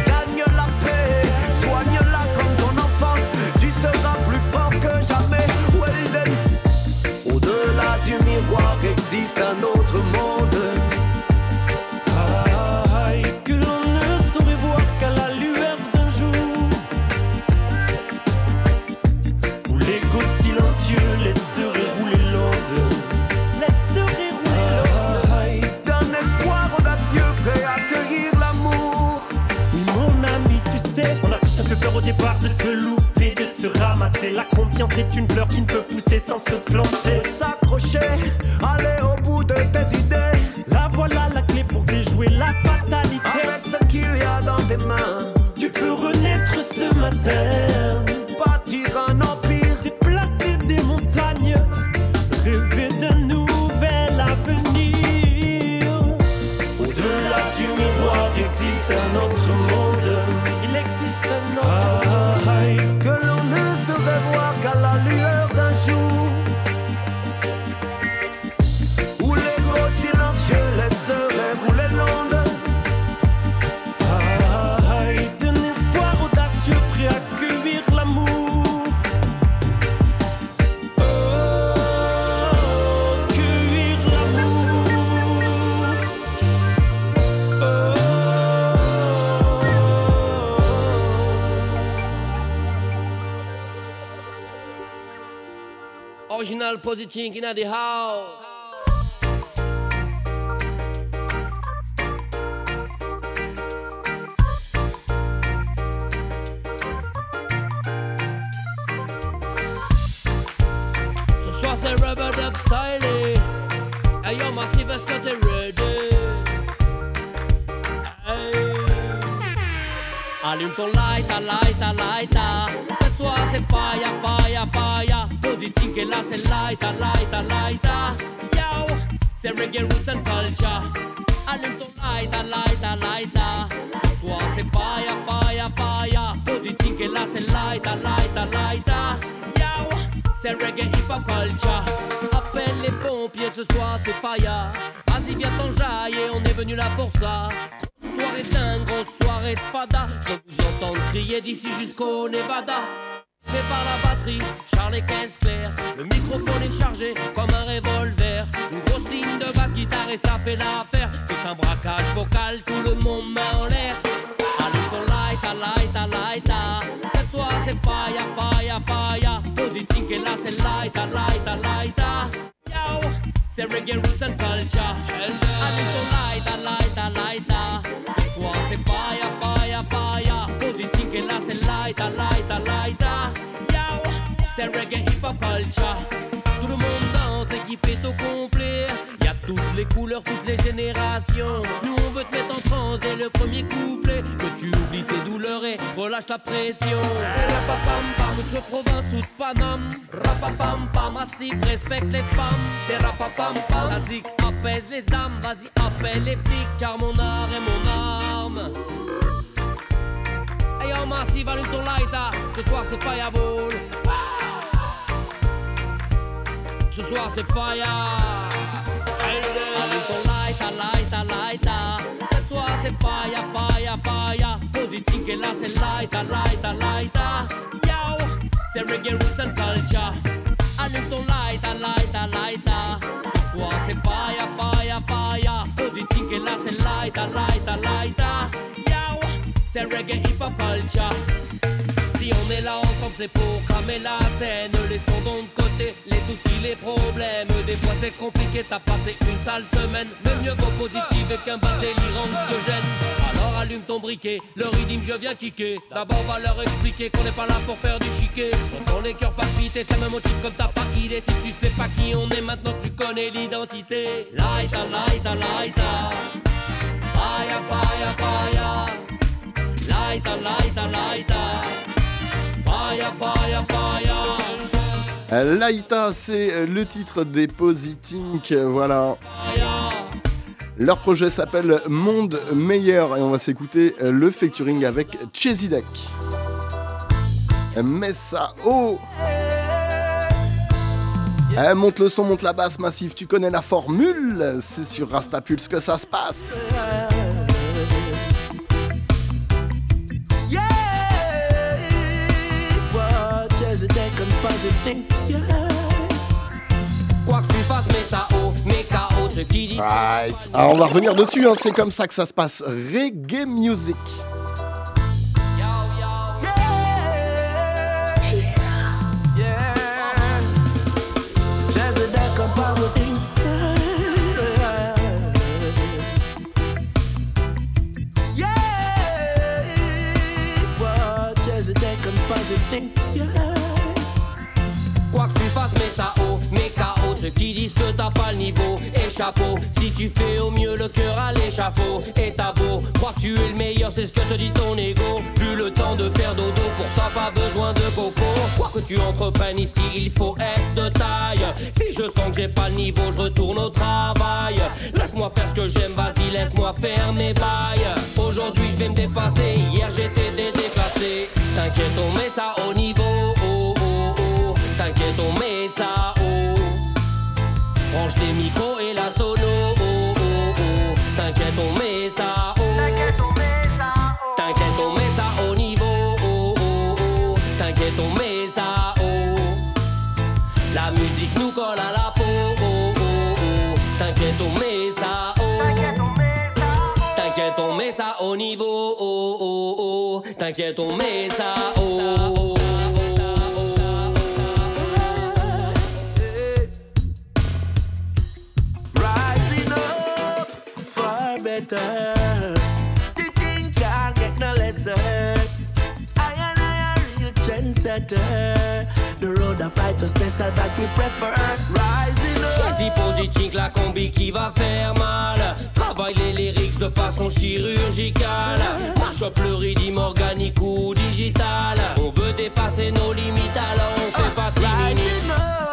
Ramasser. La confiance est une fleur qui ne peut pousser sans se planter. S'accrocher, aller au bout de tes idées. La voilà la clé pour déjouer la fatalité. Avec ce qu'il y a dans tes mains, Tu peux renaître ce matin. Original positing in the house. Reggae roots and culture. Allume ton light, à light, à light, à. Ce soir c'est fire, fire, fire. Positive et là c'est light, à light, à light, à. Yo, c'est reggae hip hop culture. Appelle les pompiers, ce soir c'est fire. Vas-y, viens t'enjailler, on est venu là pour ça. Soirée dingue, soirée fada. Je vous entends crier d'ici jusqu'au Nevada. Fait par la batterie, Charles 15 clair. Le microphone est chargé comme un revolver. Une grosse ligne de basse guitare et ça fait l'affaire. C'est un braquage vocal, tout le monde main en l'air. Allume ton light, à light, à light, à. Ce soir c'est fire, fire, fire. Positive et là c'est light, à light, à light. Yo, c'est reggae roots and culture. Allume ton light, à light, à light, à. Ce soir c'est fire, et là c'est light, light, light, à. Yo, c'est reggae hip hop culture. Tout le monde danse, l'équipe est au complet. Y a toutes les couleurs, toutes les générations. Nous on veut te mettre en transe dès le premier couplet. Que tu oublies tes douleurs et relâche la pression. C'est rapapam pam, de province ou de Paname. Rapapam pam, massif, respecte les femmes. C'est rapapam pam, la apaise les âmes. Vas-y, appelle les flics, car mon art est mon arme. Yo, massive, allume ton light, ah. Ce soir c'est fireball. Ce soir c'est fire. Allume ton light, ah, light, ah, light, ah. Ce soir c'est fire, fire, fire. Positive et là c'est light, ah, light, ah, ah. Yo, c'est reggae roots and culture. Allume ton light, ah, light, ah, light, ah. Ce soir c'est fire, fire, fire. Positive et là c'est light, ah, light, c'est reggae hip hop culture. Si on est là ensemble, c'est pour cramer la scène. Laissons donc de côté les soucis, les problèmes. Des fois c'est compliqué, t'as passé une sale semaine. Mais mieux vaut positive qu'un bas délirant gêne. Alors allume ton briquet, le rythme je viens kicker. D'abord va leur expliquer qu'on n'est pas là pour faire du chiquet. Quand les cœurs palpitent, ça me motive comme t'as pas idée. Si tu sais pas qui on est maintenant, tu connais l'identité. Light, ah, light, ah, light, ah. Fire, fire, fire. Ah, light, ah. Fire, fire, fire. Laïta, c'est euh, le titre des Positink, voilà. Leur projet s'appelle Monde Meilleur et on va s'écouter euh, le featuring avec Chesidek. Messa Oh Eh, monte le son, monte la basse massive, tu connais la formule, c'est sur Rastapulse que ça se passe. And Positive, yeah. Quoi que tu fasses, mets ça haut, mets KO ce qui dit. Right. Alors on va revenir dessus, hein, c'est comme ça que ça se passe. Reggae music. Yeah. Jazzy haut, mets KO Ceux qui disent que t'as pas le niveau, et Si tu fais au mieux le cœur à l'échafaud. Et t'as beau, crois que tu es le meilleur, c'est ce que te dit ton ego. Plus le temps de faire dodo, pour ça pas besoin de coco. Quoi que tu entreprennes ici, il faut être de taille. Si je sens que j'ai pas le niveau, je retourne au travail. Laisse-moi faire ce que j'aime, vas-y laisse-moi faire mes bails. Aujourd'hui je vais me dépasser, hier j'étais déclassé T'inquiète on met ça au niveau. oh. T'inquiète, on met ça haut. Branche les micros et la sono. Oh, oh, oh. T'inquiète, on met ça. T'inquiète, on met ça au niveau. Oh, oh, oh. T'inquiète, on met ça haut. La musique nous colle à la peau. Oh, oh, oh. T'inquiète, on met ça. T'inquiète, on met ça au niveau. Oh, oh, oh. T'inquiète, on met ça haut. Better. The thing can't get no lesser. I and I a real trendsetter. The road of righteousness are that we prefer. Rising up. Choisis positique la combi qui va faire mal. Travaille les lyrics de façon chirurgicale. Marche le rythme organique ou digital. On veut dépasser nos limites alors on fait pas timini.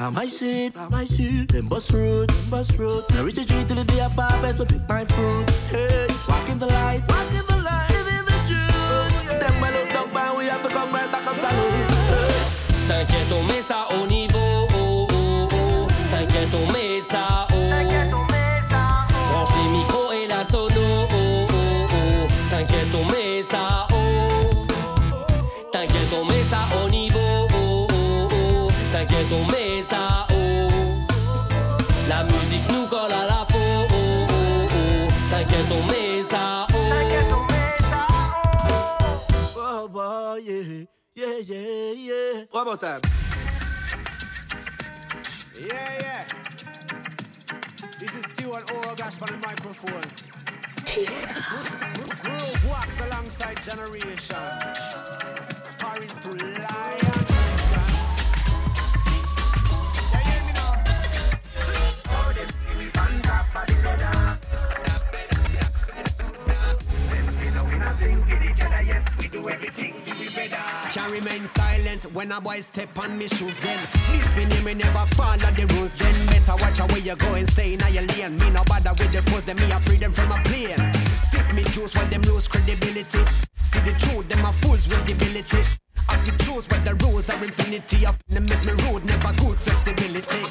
Plant my seed, plant my seed. Them bust fruit, them bust fruit. Now reach the tree till the day of harvest, me pick my fruit. Hey, walk in the light, walk in the light, live in the truth. Them well look down, but we have to come right back and salute. T'inquiète, on met ça au niveau. Oh, oh, oh. T'inquiète, on met yeah, yeah. One more time. Yeah, yeah. This is T1 Orogash on the microphone. Groove Wax alongside Generation. Paris to Lion. Yeah, hear me now? Can remain silent when a boy step on me shoes then This me name me never follow the rules then Better watch how where you go and stay in your lane. Me no bother with the foes, them me a free them from a plane. Sip me juice while them lose credibility. See the truth, them a fools with debility. I fi choose where the rules are infinity. Them miss me rude, never good flexibility.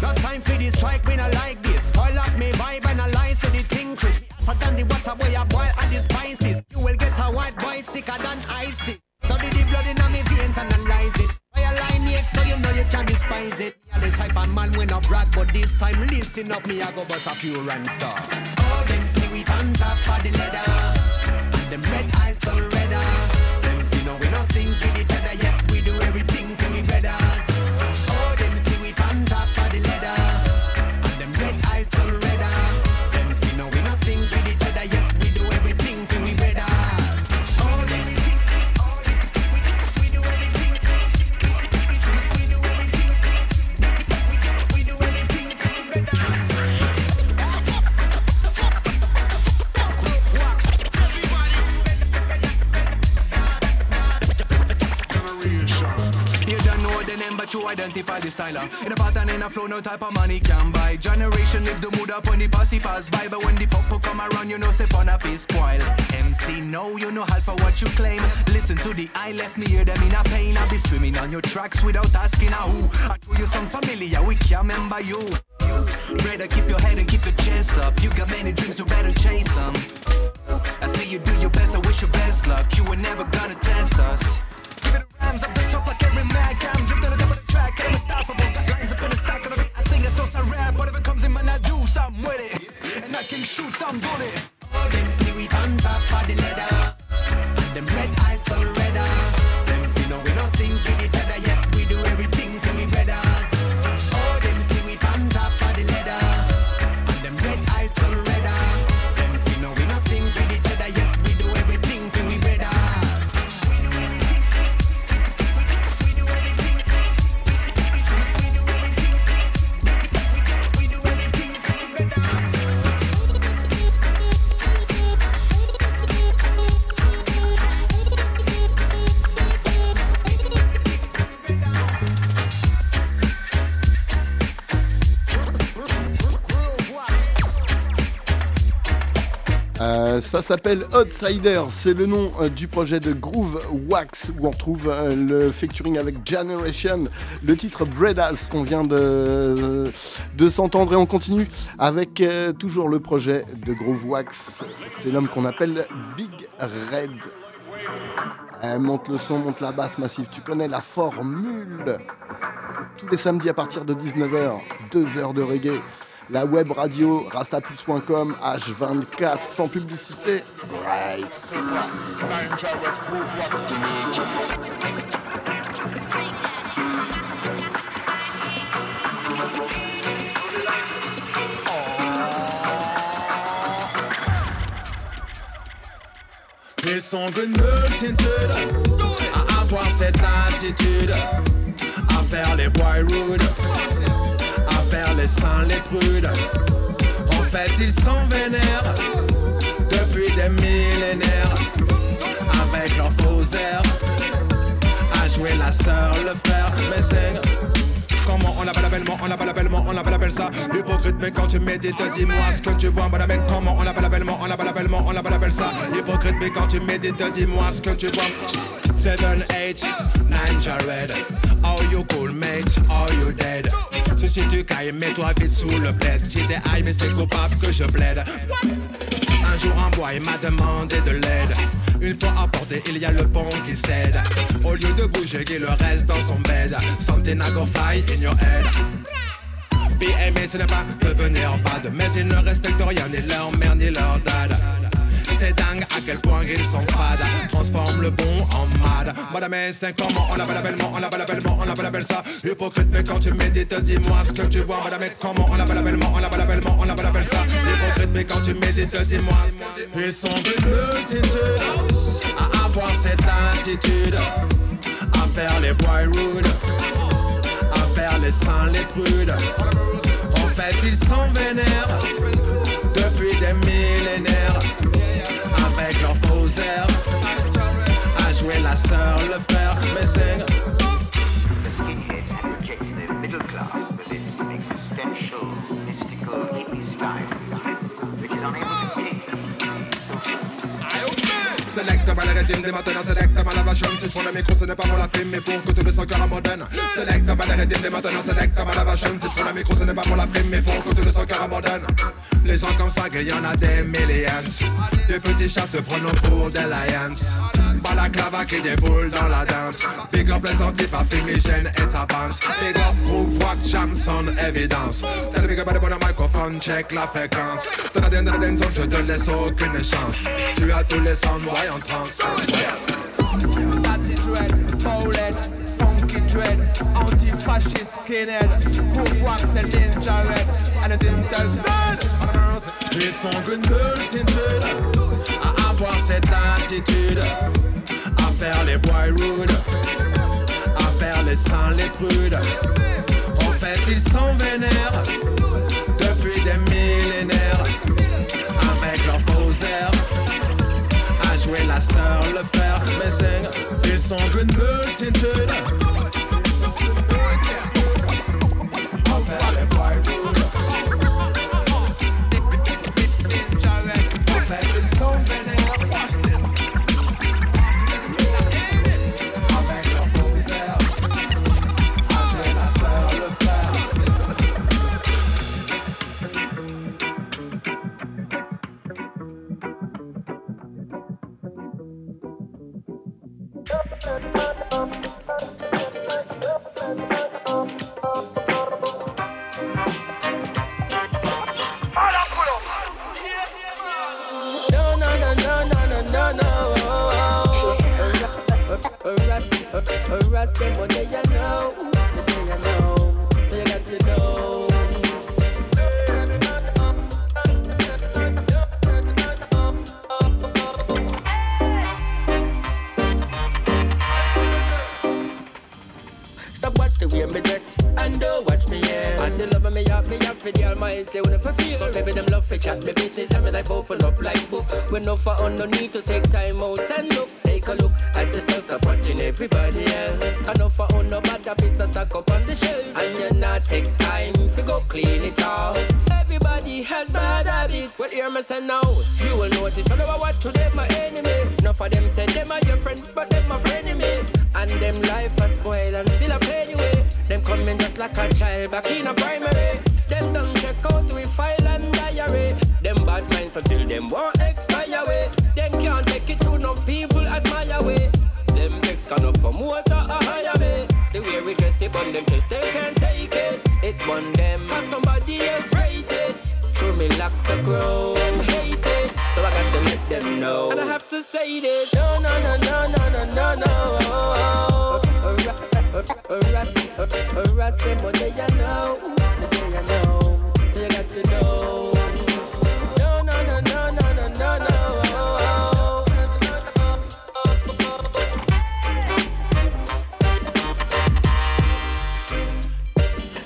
No time for this strike, we not like this. Spoil up me vibe and I lie, say the thing crisp. Hotter than the water boy I boil and the spices. You will get a white boy sicker than icy Study the blood in my veins and analyze it. Fire line next so you know you can despise it. Yeah, the type of man when I brag But this time listen up me I go bust a few rhymes off Oh, them see we on top of the leather And them red eyes so redder but you identify the styler. In a pattern, in a flow, no type of money can buy. Generation live the mood up when the posse pass by. But when the pop come around, you know, say fun of is spoil. MC, no, you know half of what you claim. Listen to the I left me hear them in a pain. I'll be streaming on your tracks without asking a who. I throw you some familiar, we can't remember you. Better keep your head and keep your chest up. You got many dreams, you better chase them. I see you do your best, I wish you best luck. You were never gonna test us. Rhymes up the top like every mag. I'm drifting on top of the track, and I'm unstoppable. Got lines up in the stack, and I sing it, toss I rap. Whatever comes in, man, I do something with it. And I can shoot some bullet. Oh, them see we on top of the ladder. Them red eyes so ça s'appelle Outsider, c'est le nom euh, du projet de Groove Wax où on retrouve euh, le featuring avec Generation, le titre Breadass qu'on vient de, de s'entendre et on continue avec euh, toujours le projet de Groove Wax. C'est l'homme qu'on appelle Big Red. Eh, monte le son, monte la basse massive, tu connais la formule. Tous les samedis à partir de 19h, 2 heures de reggae. La web radio rastapulse.com H24 sans publicité. Right. Ils sont une multitude à avoir cette attitude, à faire les boy rude, les saints les prudes. En fait, ils sont vénères depuis des millénaires, avec leurs faux airs, à jouer la sœur, le frère, mais c'est Comment on l'appelle bellement, on l'appelle bellement, on l'appelle appelle ça. Hypocrite mais quand tu médites dis-moi ce que tu vois. Madame comment on l'appelle bellement, on l'appelle bellement, on l'appelle appelle ça. Hypocrite mais quand tu médites dis-moi ce que tu vois. 7, 8, 9 Jared. Are you cool mate, are you dead? Tu cailles mets-toi vite sous le plaid. Si t'es high mais c'est coupable que je plaide. Un jour un bois il m'a demandé de l'aide. Une fois apporté il y a le pont qui cède. Au lieu de bouger il reste dans son bed. Something I go fly in your head. Aimer ce n'est pas devenir bad. Mais ils ne respectent rien ni leur mère ni leur dad c'est dingue à quel point ils sont fades Transforme le bon en mal Madame c'est comment on l'appelle bellement On l'appelle bellement, on l'appelle ça Hypocrite mais quand tu médites dis-moi ce que tu vois Madame comment on l'appelle bellement On l'appelle bellement, on l'appelle ça Hypocrite mais quand tu médites dis-moi Ils sont une multitude À avoir cette attitude À faire les boy rude À faire les saints les prudes En fait ils sont vénères Depuis des millénaires The skinheads have rejected the middle class with its existential, mystical hippie style, which is unable to Select mal les rythmes, des maintenant select mal la vachon Si je prends le micro ce n'est pas pour la frime mais pour que tout le son cœur abandonne Select mal les rythmes, des maintenant select mal la vachon Si je prends le micro ce n'est pas pour la frime mais pour que tout le son cœur abandonne Les gens comme ça, il y en a des millions Des petits chats se prennent pour des lions Balaclava qui déboule dans la danse Big up les antifs à fumigène et sa bande Big up Groove Wax, Jamson, évidence T'as le big up à bon microphone, check la fréquence T'as la dernière dance, je te laisse aucune chance Tu as tous les sons, moi en transe dread, bowlehead, funky dread, anti-fascist skinhead, groove wax and ninja red, and the dental dead. Ils sont une multitude à avoir cette attitude, à faire les boy rude, à faire les saints les prudes. En fait, ils sont vénères depuis des millénaires, avec leurs faux airs, jouer la sœur, le frère, mais c'est ils sont une multitude. Arrest them when they know, when they you know, so got to know. Stop watch the way me dress and don't watch me yeah. And the love me up, me up for the almighty. So maybe them love for chat me business, them me life open up like book. When no for on no need to take time out and look. Take a look at yourself, stop watching everybody else. No for on no bad are stuck up on the shelf. And you not take time to go clean it out. Everybody has bad habits. Well, hear me say now, you will notice all over what to them my enemy. Enough of them say them are your friend, but them my frenemy. And them life are spoiled and still a pay anyway. Them coming just like a child back in a primary. Them don't check out with file and diary. Them bad minds until them won't expire way. Them can't take it through enough people admire way. Them vex can up for motor a higher way. The way we dress it, but them just they can't take it. It one them, cause somebody else rate it. Through me locks a grow, them hate it. So I got to let them know. And I have to say this. No, no, no, no, no, no, no, no.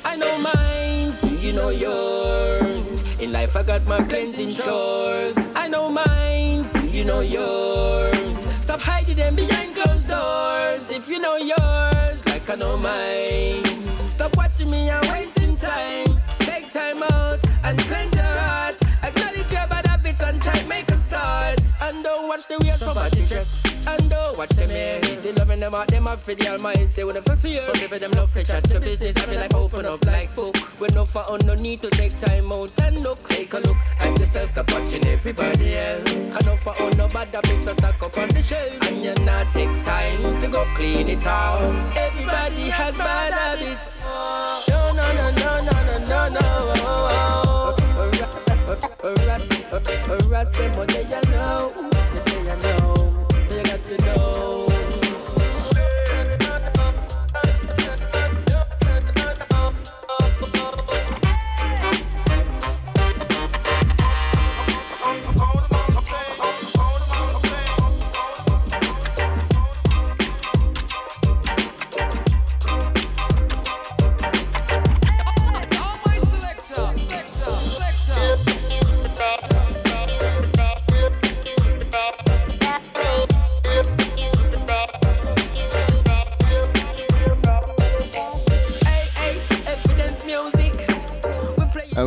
I know mine, do you know yours? In life I got my cleansing shores. I know mine, do you know yours? Stop hiding them behind closed doors. If you know yours, like I know mine. Stop watching me and wasting time. Take time out and cleanse your heart. Acknowledge your bad habits and try make a start. And don't watch the way somebody dress. And don't watch them. He's still loving them out. Them up for the almighty with a fear. Some people them love for chat to business. Your life open up like book. With no for no need to take time out and look. Take a look at yourself. Stop watching everybody else. Can no for no bad habits are stuck up on the shelf. And you not take time to go clean it out. Everybody has bad habits. No, no, no, no, no, no, no, no. Harass them when they know. They know.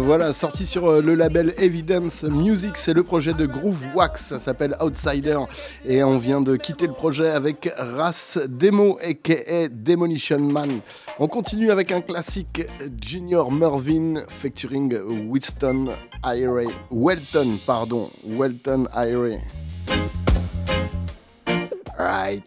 Voilà, sorti sur euh, le label Evidence Music, c'est le projet de Groove Wax, ça s'appelle Outsider. Et on vient de quitter le projet avec Ras Demo, aka Demolition Man. On continue avec un classique Junior Mervyn featuring Winston Iray. Welton, pardon, Welton Iray. Right.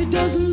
it doesn't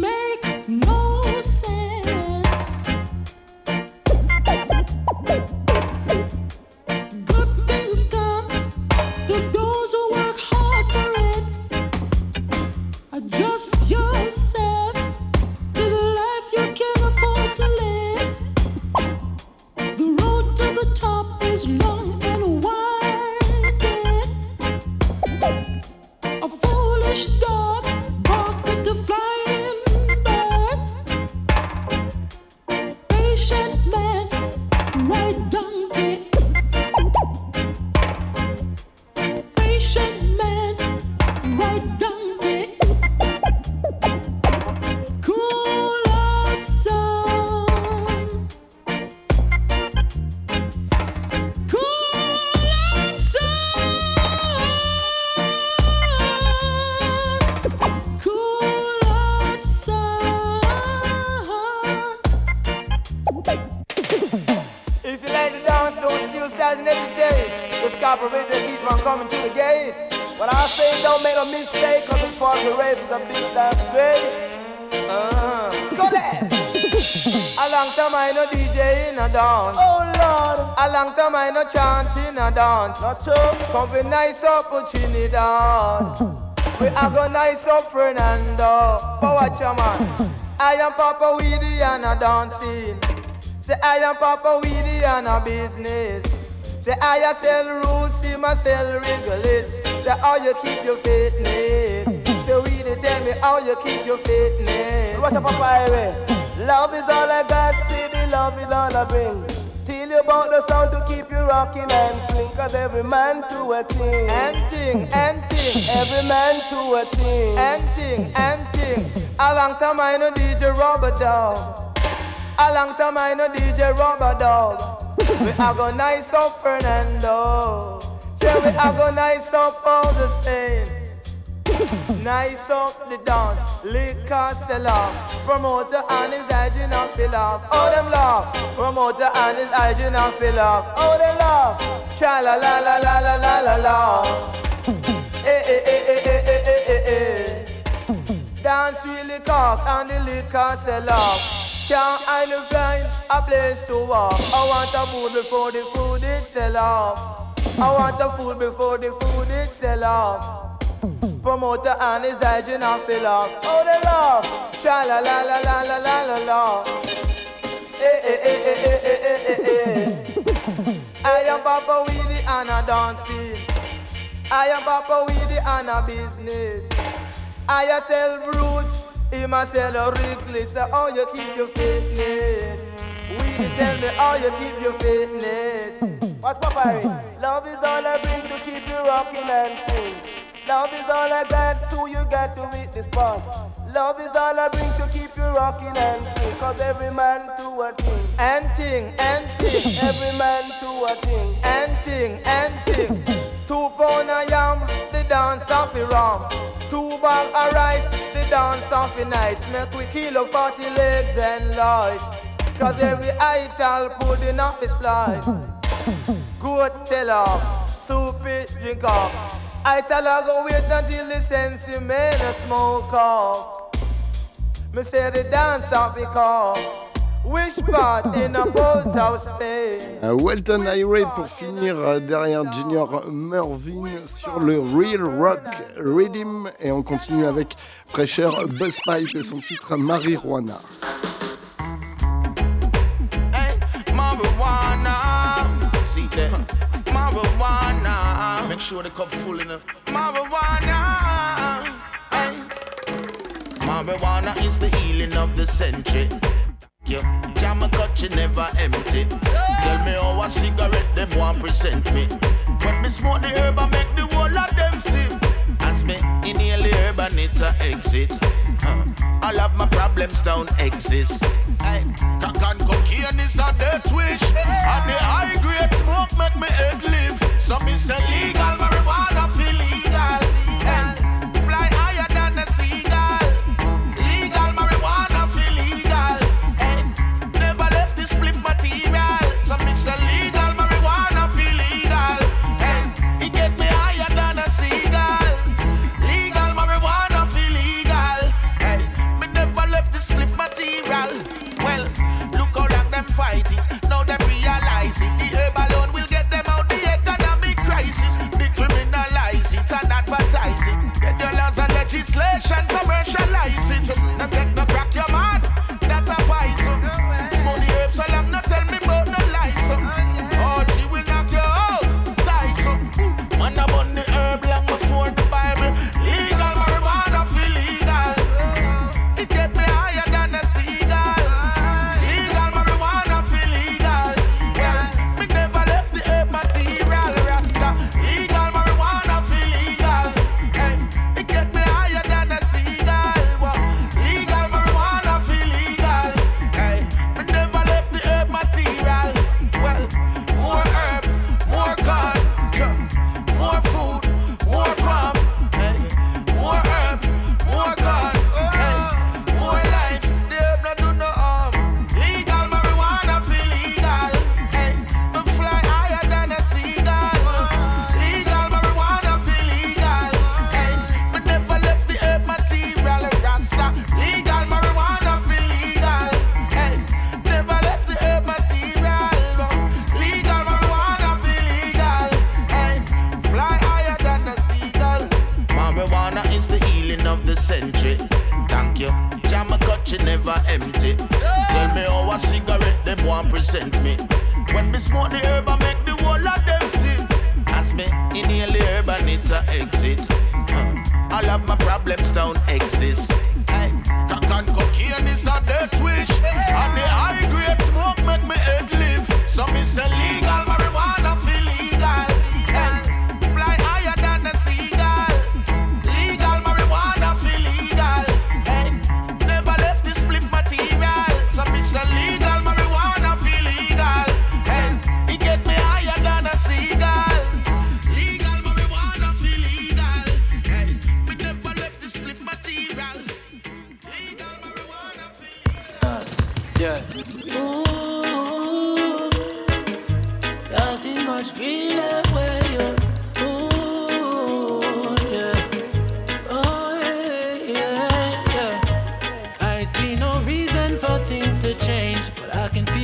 I no DJ in a dance. Oh Lord. A long time I no chant in a dance. Not true. Come be nice for Trinidad. We are go nice up Fernando. Uh, but watch your man. I am Papa Weedy and a dancing. Say I am Papa Weedy and a business. Say I sell roots, a sell regulate. Say how you keep your fitness. Say Weedy tell me how you keep your fitness. Watch up Papa Highway. Love is all I got, see love is all I bring. Tell you about the sound to keep you rocking and swing. Cause every man to a thing. And thing, and thing. Every man to a thing. And thing, and thing. A long time I know DJ Rubber Dog. A long time I know DJ Rubber Dog. We agonize go nice up Fernando. Say we agonize go nice up all the Spain. Nice up the dance, liquor sell off. Promoter and his hygiene and fill off. Oh them laugh. Promoter and his hygiene and fill off. Oh they laugh. Cha la la la la la la la la. Eh eh eh eh eh eh eh eh eh. Dance really cock and the liquor sell off. Can't I find a place to walk? I want a food before the food it sell off. I want the food before the food it sell off. Promoter and his hygiene and fill off. Oh, they laugh. Cha la la la la la la la la. Eh eh eh eh eh eh eh eh eh. I am Papa Weedy and a dancing. I am Papa Weedy and a business. I sell roots. Him a sell a Wrigley. So how you keep your fitness? Weedy tell me how you keep your fitness. What's Papa? Love is all I bring to keep you rocking and swing. Love is all I got, so you got to this part. Love is all I bring to keep you rocking and swing. Cause every man to a thing, and thing, and thing. Every man to a thing, and thing, and thing. Two pound of yam, the dance off the rum. Two bag of rice, the dance off the nice. Make we kilo 40 legs and lies. Cause every ital pudding off his slice. Goat tell off, soup it, drink off. I tell her go wait until the sense man a smoke off. Me say the dance off because which part in a boathouse? Euh, Welton Highway pour finir euh, derrière Junior Mervyn sur le Real Rock Rhythm et on continue avec Pressure Buzzpipe et son titre. Marijuana. Sure the cup full enough. Marijuana. Hey. Marijuana is the healing of the century. Yeah, jam a cut, you never empty. Tell me how a cigarette them want present me. When me smoke the herb, I make the whole of them sip. As me inhale the herb, I need to exit. Uh, all of my problems don't exist. Hey, cock and cocaine is a death wish. And the high grade smoke make me head lift. So Some is illegal marijuana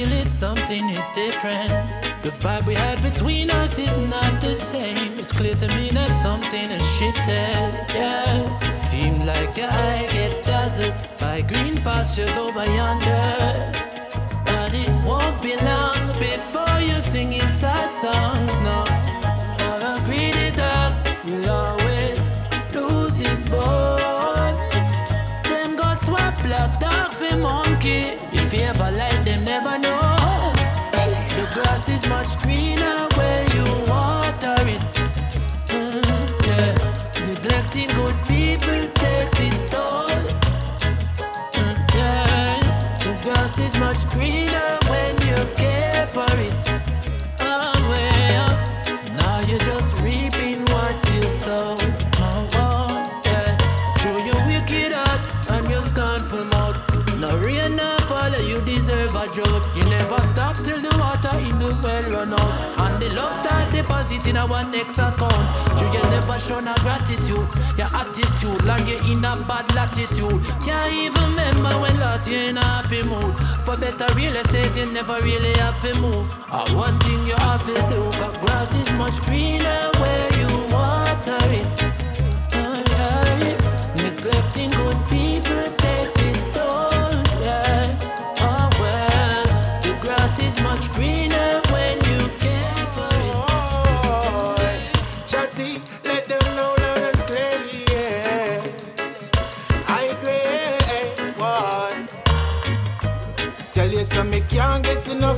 feel it, something is different. The vibe we had between us is not the same. It's clear to me that something has shifted, yeah. It seems like I get dazzled by green pastures over yonder. But it won't be long before you're singing sad songs, no. For a greedy dog will grass is much greener where you water it. Mm, yeah. Neglecting good people takes its toll. Mm, yeah. The grass is much greener deposit in our next account. You you never show no gratitude. Your attitude, like you're in a bad latitude. Can't even remember when last you in a happy mood. For better real estate, you never really have to move. Uh, one thing you have to do, cause grass is much greener where you water it. Neglecting good people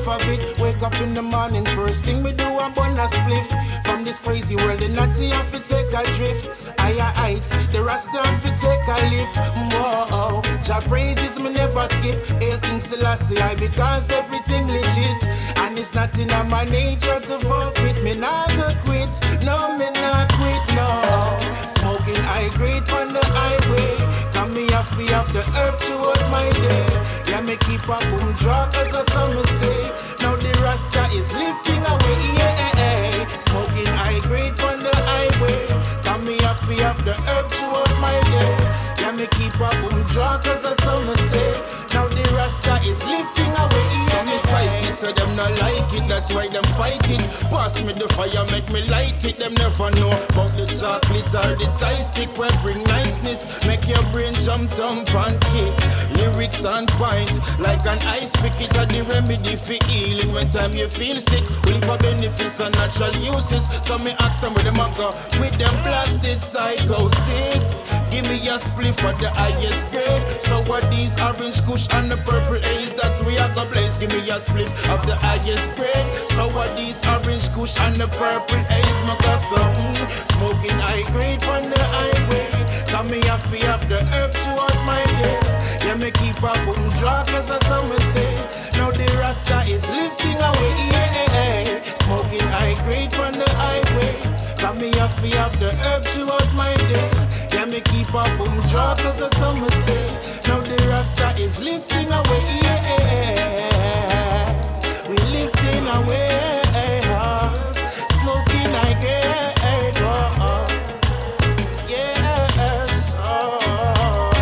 enough of it. Wake up in the morning, first thing we do, I'm burn a spliff. From this crazy world, the natty have to take a drift. Higher heights, the rasta have to take a lift. Whoa, Jah praises me never skip. Hail King Selassie, I because everything legit. And it's not in my nature to forfeit. Me not go quit, no, me not quit, no. Smoking high grade on the highway. Have have the herb throughout my day. Yeah, me keep a boom draw cause a summer stay. Now the rasta is lifting away, yeah. Smoking high grade on the highway. Come me to have the herb throughout my day. Yeah, me keep a boom draw cause a summer stay. Now the rasta is lifting away, yeah. So me fight so them not like. That's why them fight it. Pass me the fire, make me light it. Them never know about the chocolate or the tie stick where bring niceness. Make your brain jump, jump and kick. Lyrics on point, like an ice pick it are the remedy for healing. When time you feel sick, will it benefits and natural uses. So me ask them where them go with them blasted psychosis. Give me a spliff for the highest grade. So what these orange kush and the purple haze that we are go blaze. Give me a spliff of the highest grade. So what these orange kush and the purple haze. My got something mm, smoking high grade on the highway. Come me have to have the herb throughout my day. Yeah, me keep a boom draw cause a summer stay. Now the rasta is lifting away. Yeah, smoking high grade on the me to have the herb throughout my day. Yeah, me keep a boom draw cause a summer stay. Now the rasta is lifting away. Yeah, we lifting away. Smoking grade. oh, Yes, oh.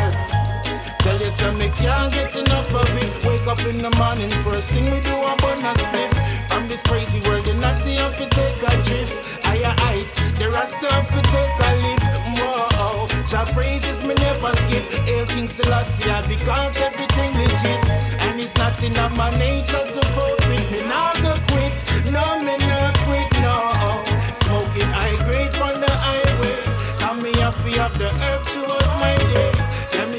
Tell you some me can't get enough of it. Wake up in the morning, first thing we do, I burn a spliff. This crazy world, the natty have to take a drift. Higher heights, the rasta have to take a lift. Whoa, Jah praises me never skip. Hail King Selassie, because everything legit. And it's not in my nature to fulfill. Me not go quit, no me not quit, no. Smoking high grade on the highway. Come me a fee of the herb to throughout my day.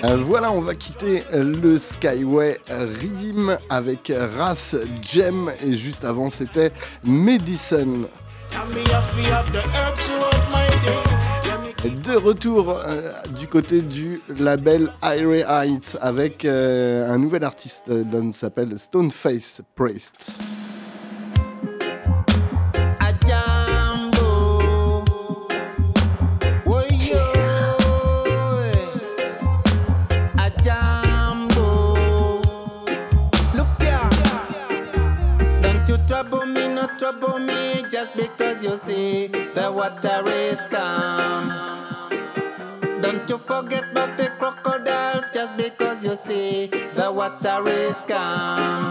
Euh, voilà, on va quitter le Skyway Redeem avec Ras Gem et juste avant c'était Medicine. De retour euh, du côté du label Irie Heights avec euh, un nouvel artiste, l'homme s'appelle Stoneface Priest. Trouble me, just because you see the water is calm. Don't you forget about the crocodiles, just because you see the water is calm.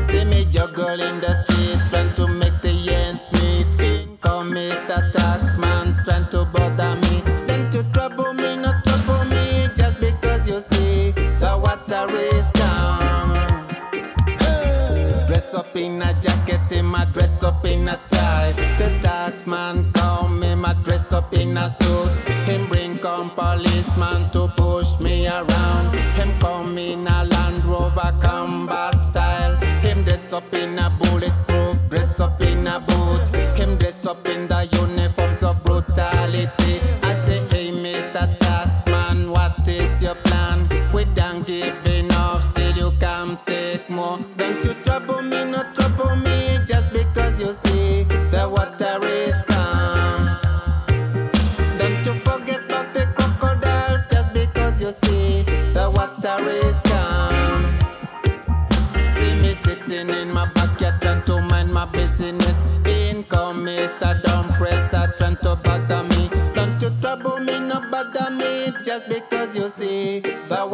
See me juggle in the street, trying to make the ends meet. In come Mr. Taxman, trying to bother me. Dress up in a tie. The taxman come, him a dress up in a suit. Him bring come policeman to push me around. Him come in a Land Rover combat style. Him dress up in a bulletproof, dress up in a boot. Him dress up in the uniforms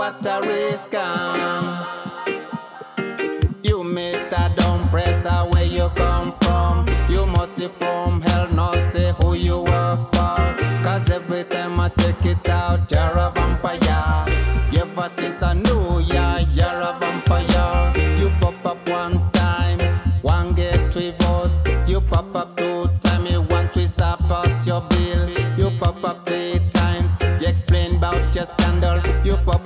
the water is calm. You Mr. Dumb Presser, where you come from? You must see from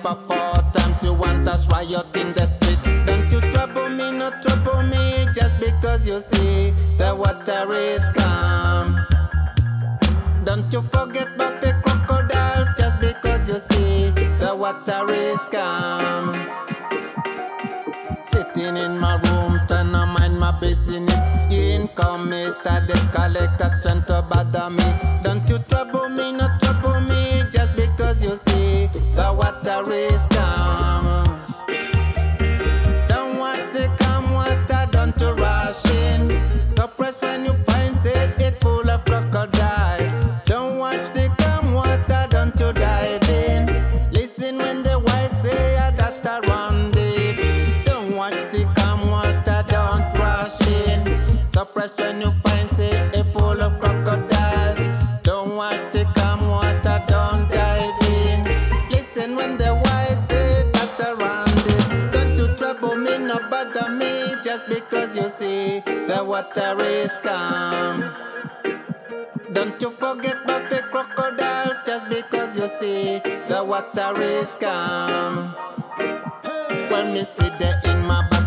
You four times, you want us riot in the street. Don't you trouble me, not trouble me, just because you see the water is calm. Don't you forget about the crocodiles, just because you see the water is calm. Sitting in my room, trying to mind my business. In come Mr. The collector, trying to bother me. When you find say it full of crocodiles. Don't want to come water, don't dive in. Listen when the wise say that around it. Don't you trouble me, no bother me, just because you see the water is calm. Don't you forget about the crocodiles, just because you see the water is calm. When me see there in my backyard,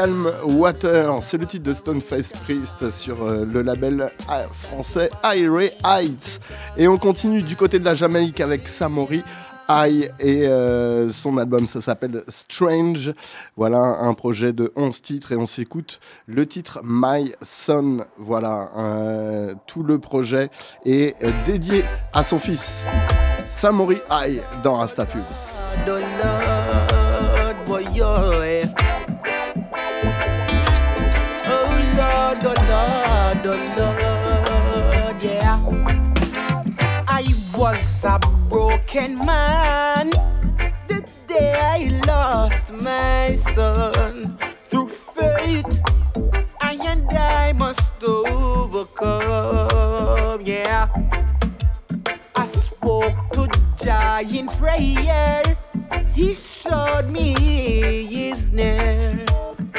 Calm Water, c'est le titre de Stoneface Priest sur euh, le label euh, français Irie Heights. Et on continue du côté de la Jamaïque avec Samori. Et euh, son album ça s'appelle Strange. Voilà un projet de 11 titres et on s'écoute le titre My Son. Voilà, tout le projet est dédié à son fils Samori I dans Rasta Pulse. was a broken man the day I lost my son. Through faith, I and I must overcome. Yeah, I spoke to Jah in prayer. He showed me his name.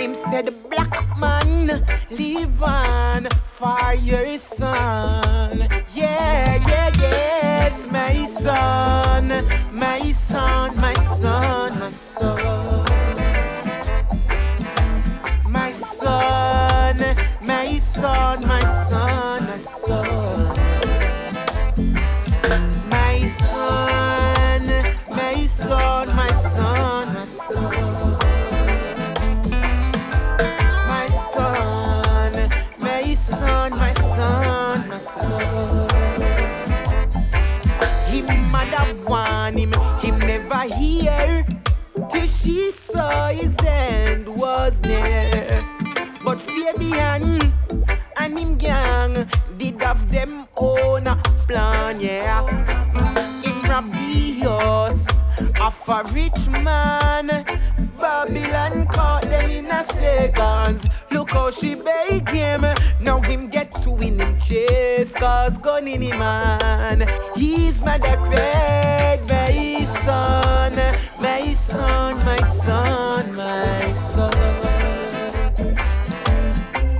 Him said, Black man, live on for your son. Yeah, yeah, yes, my son, my son, my son, my son. My son, my son, my son, my son. ear till she saw his end was near. But Fabian and him gang did have them own plan, yeah. Him robbed of a rich man, Babylon caught them in a seconds. Look how she beg him. Now him get to win him chase, cause gun in him man. He's mad at red, my son, my son, my son, my son.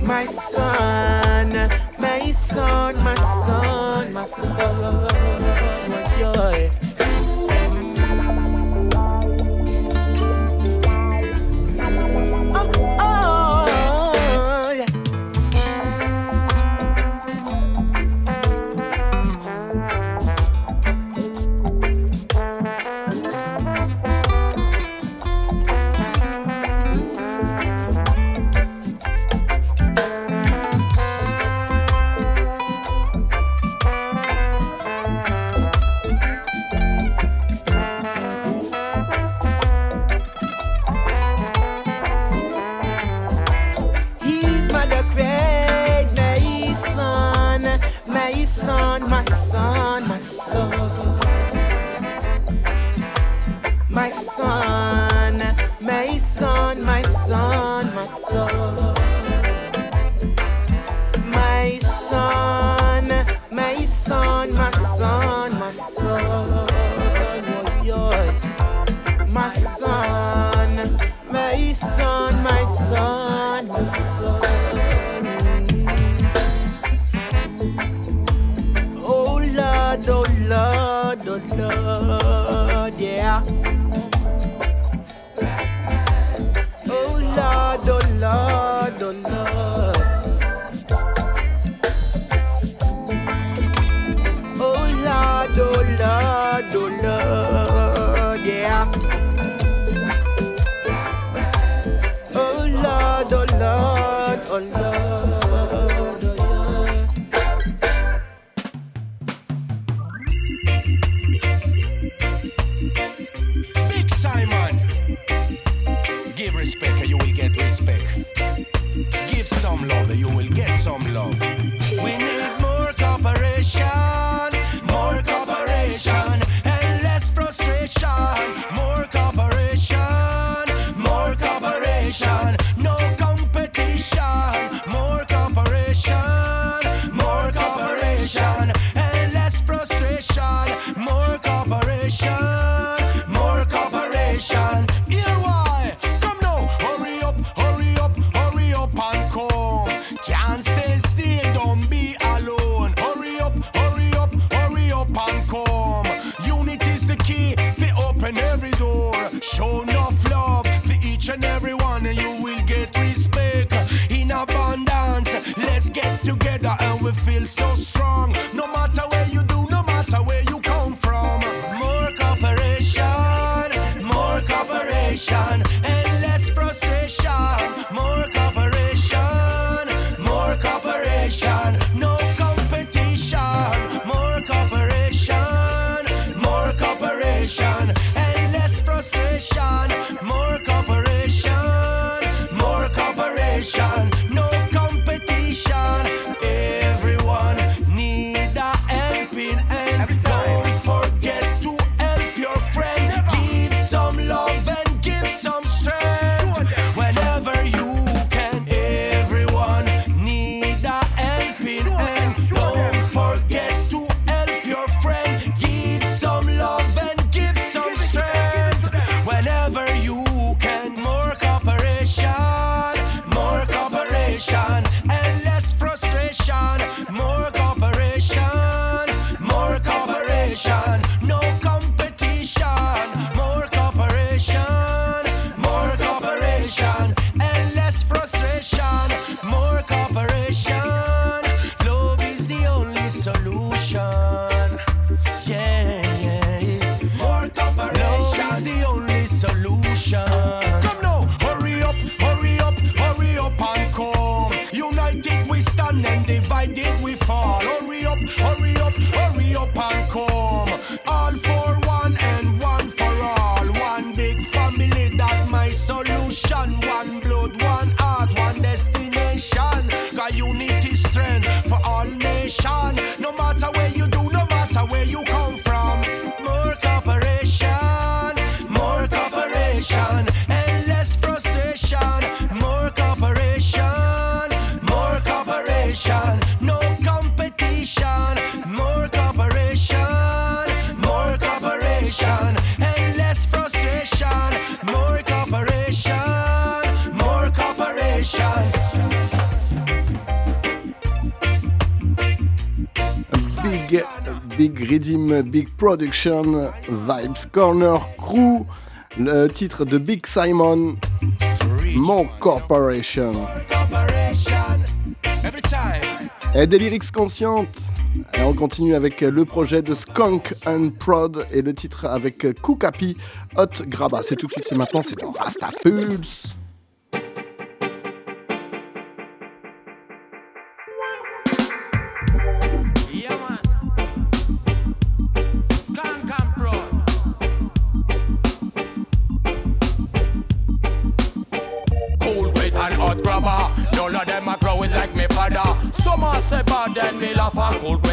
My son, my son, my son, my son. My son. My son. Redeem, Big Production, Vibes Corner Crew, le titre de Big Simon, Mon Corporation. Et des lyrics conscientes. Et on continue avec le projet de Skunk and Prod et le titre avec Kukapi Hot Graba. C'est tout de suite, c'est maintenant, c'est dans Rasta Pulse.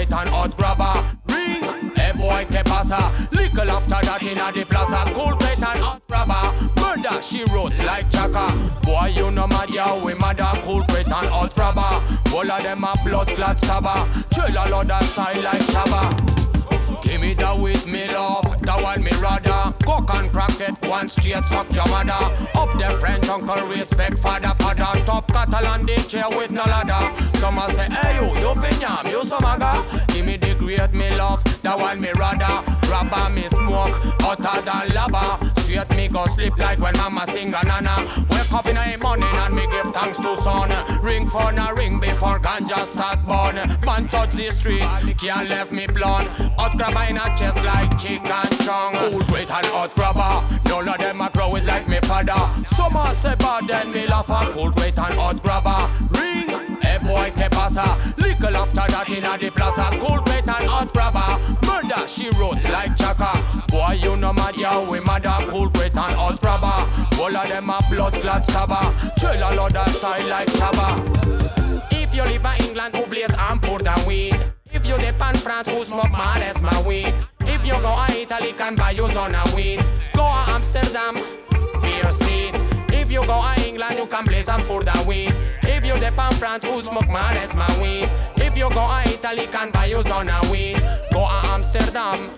A great and hot grabber. Ring, hey boy, que pasa? Little after that in a the plaza. Cool, great and hot grabber. Murder, she wrote like Chaka. Boy, you know mad, yeah, we mother. Cool, great and hot grabber. All of them are blood clot sabba. Trail a lot of style like Shabba. Give me that with me love, that one me rather. Cook and crack it, one straight suck your mother. Up the French uncle, respect father, father. Top Catalan, they chair with no ladder. Some a say, hey you, you finyam, you some aga. Give me the great me love, that one me rather. Grabber me smoke, hotter than lava. Straight me go sleep like when mama sing a nana. Wake up in the morning and me give thanks to son. Ring for a ring before ganja start burn. Man touch the street, can't left me blonde. Hot grabber in a chest like chicken strong. Cool, great and hot grabber. None of them are growing like me father. Some are say bad, then me laugh a cool, great and hot grabber. Ring, boy, que pasa? Little after that in a the plaza. Cool, great and hot grabber. Murder, she wrote like Chaka. Boy, you know mad, yeah, we mother. Cool, great and hot grabber. All of them are blood clot sabba. Trail a lot of style like Shabba. If you live in England, who blaze and pour the weed. If you dip in France, who smoke mad as my weed. If you go to Italy, can buy you on a weed. Go to Amsterdam, beer seed. If you go to England, you can blaze and pour the weed. If you dip in France, who smoke mad as my weed. If you go to Italy, can buy you on a weed. Go to Amsterdam,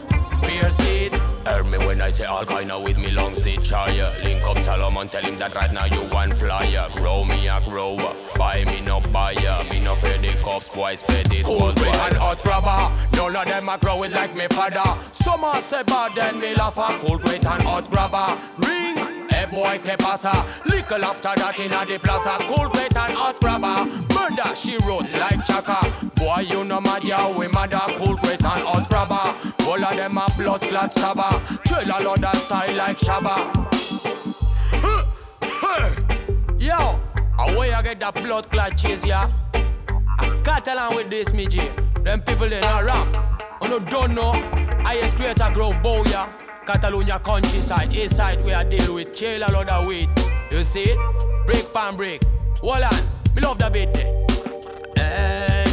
beer seed. Hear me when I say all kinda with me long stitch higher. Link up Solomon, tell him that right now you one flyer. Grow me a grower, buy me no buyer. Me no fear the cuffs, boy, spread it cool, great and hot grabber. None of them are growing like me father. Some are say bad, then me laugh a cool, great and hot grabber. Ring, boy, que pasa? Little after that in the plaza. Cool, great and hot grabber. Murder, she wrote like Chaka. Boy, you know mad, yeah, we mother. Cool, great and hot grabber. All of them are blood clot sabba. Trail a lot of style like Shabba. Yo, away I get that blood clot chase, yeah. I tell with this, me G. Them people they not wrong. You no, don't know. Highest creator grow bow, yeah. Catalonia countryside, east side where I deal with chill a lot of weight. You see it? Break pan break. Hold on, me love the beat there. Hey,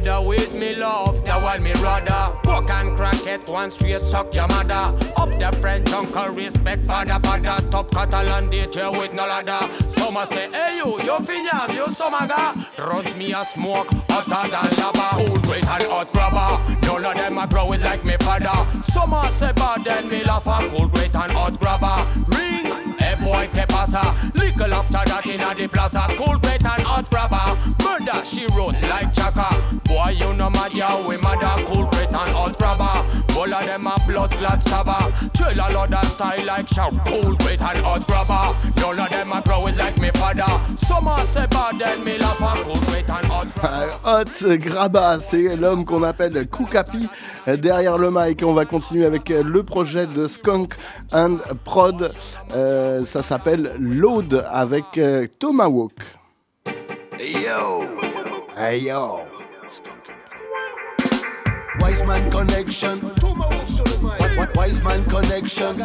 the with me love, that one me rather. Cook and crack it, one straight suck your mother. Up the French uncle, respect father, father. Top Catalan DJ with no ladder. Some a say, hey you, you finyam, you somaga. Runs me a smoke, hotter than lava. Cool, great and hot grabber. None of them are growing like me father. Some a say bad, then me laugh a cool, great and hot grabber. Ring, boy, que pasa? Little after that in the plaza. Cool, great and hot grabber. Murder, she wrote like Chaka. Boy, you know mad, yeah, we mother. Cool, great and hot grabber. All of them are blood clot sabba. Trail a lot of style like Shaw. Cool, great and hot grabber. None of them are growing like me father. Some are say bad, then me laugh cool, great and hot Hot Graba, c'est l'homme qu'on appelle Kukapi derrière le mic. On va continuer avec euh, le projet de Skunk and Prod. Euh, ça s'appelle Load avec euh, Tomahawk. Yo, hey yo. Wise man connection. What, what, wise man connection.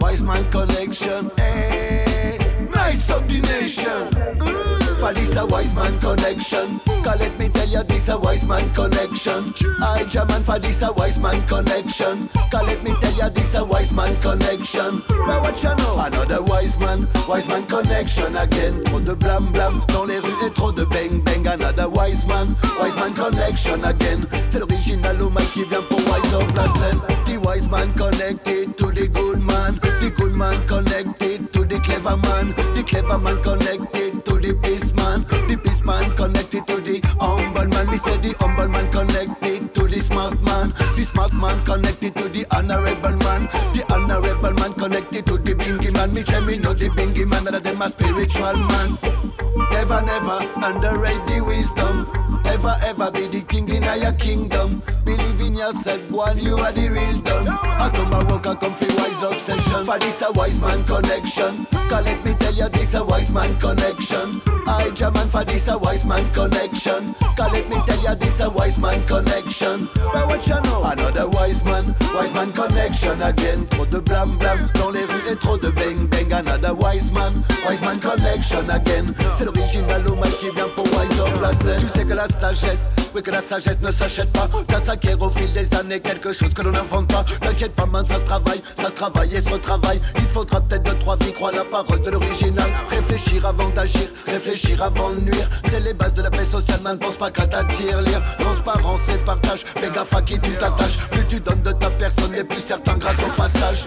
Wise man connection. Hey, nice of the nation. Mm. For this a wise man connection. Cause let me tell you this a wise man connection. I German for this a wise man connection. Cause let me tell you this a wise man connection. But what you know? Another wise man, wise man connection again. Trop de blam blam dans les rues et trop de bang bang. Another wise man, wise man connection again. C'est l'original au mic qui vient pour wise up la scène. The wise man connected to the good man. The good man connected to the clever man. The clever man connected the peace man. The peace man connected to the humble man. Me say the humble man connected to the smart man. The smart man connected to the honorable man. The honorable man connected to the bingy man. Me say me know the bingy man that them a spiritual man. Never, never underrate the wisdom. Ever, ever be the king in your kingdom. Yourself, go on, you are the real dumb. I come and work, I come for wise obsession. For this a wise man connection. Cause let me tell you, this a wise man connection. I German for this a wise man connection. Cause let me tell you, this a wise man connection. But what you know? Another wise man, wise man connection again. Trop de blam blam dans les rues et trop de bang bang. Another wise man, wise man connection again. C'est l'original au mal qui vient pour wise up la scène. Tu sais que la sagesse, oui que la sagesse ne s'achète pas. Ça s'acquiert au fil des années, quelque chose que l'on n'invente pas. T'inquiète pas, man, ça se travaille, ça se travaille et se retravaille. Il faudra peut-être deux, trois vies, croire la parole de l'original. Réfléchir avant d'agir, réfléchir avant de nuire. C'est les bases de la paix sociale, man, pense pas qu'à t'attirer. Lire, transparence et partage, fais gaffe à qui tu t'attaches. Plus tu donnes de ta personne, et plus certains grattent au passage.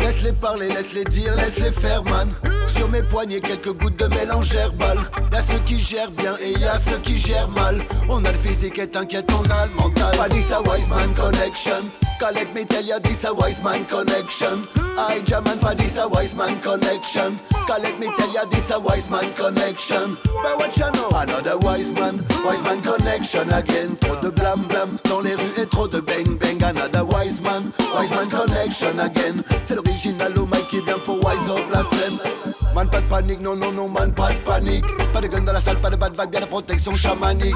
Laisse-les parler, laisse-les dire, laisse-les faire, man. Sur mes poignets, quelques gouttes de mélange herbal. Y'a ceux qui gèrent bien et y a ceux qui gèrent mal. On a le physique et t'inquiète, on a le mental. Pas this a wise man connection. Cause let me tell you, this a wise man connection. I German for this a wise man connection. Cause let me tell you, this a wise man connection. But what you know? Another wise man, wise man connection again. Trop de blam blam dans les rues et trop de bang bang. Another wise man, wise man connection again. C'est l'original au mic qui vient pour wise up la scène. Man, pas de panique, non, non, non, man, pas de panique. Pas de gun dans la salle, pas de bad vibe, bien la protection chamanique.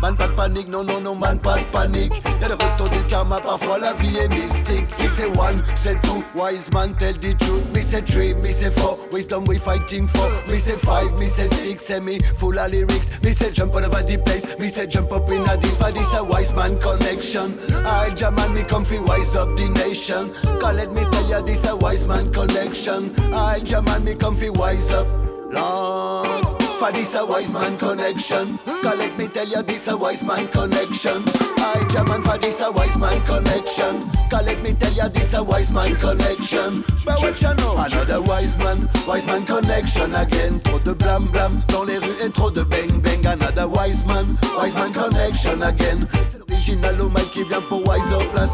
Man, pas de panique, non, non, non, man, pas de panique. Y'a le retour du karma, parfois la vie est mystique. Me say one, say two, wise man tell the truth. Me say three, me say four, wisdom we fighting for. Me say five, me say six, say me full of lyrics. Me say jump all over the place, me say jump up in a this, for this a wise man connection. I German, me comfy wise up the nation. Cause let me tell ya, this a wise man collection. I German, me comfy wise up. Lord, for this a wise man connection. Cause let me tell you, this a wise man connection. I German for this a wise man connection. Cause let me tell you, this a wise man connection. But what you know? Another wise man, wise man connection again. Trop de blam blam dans les rues et trop de bang bang. Another wise man, wise man connection again. C'est l'original au qui vient pour wise up la.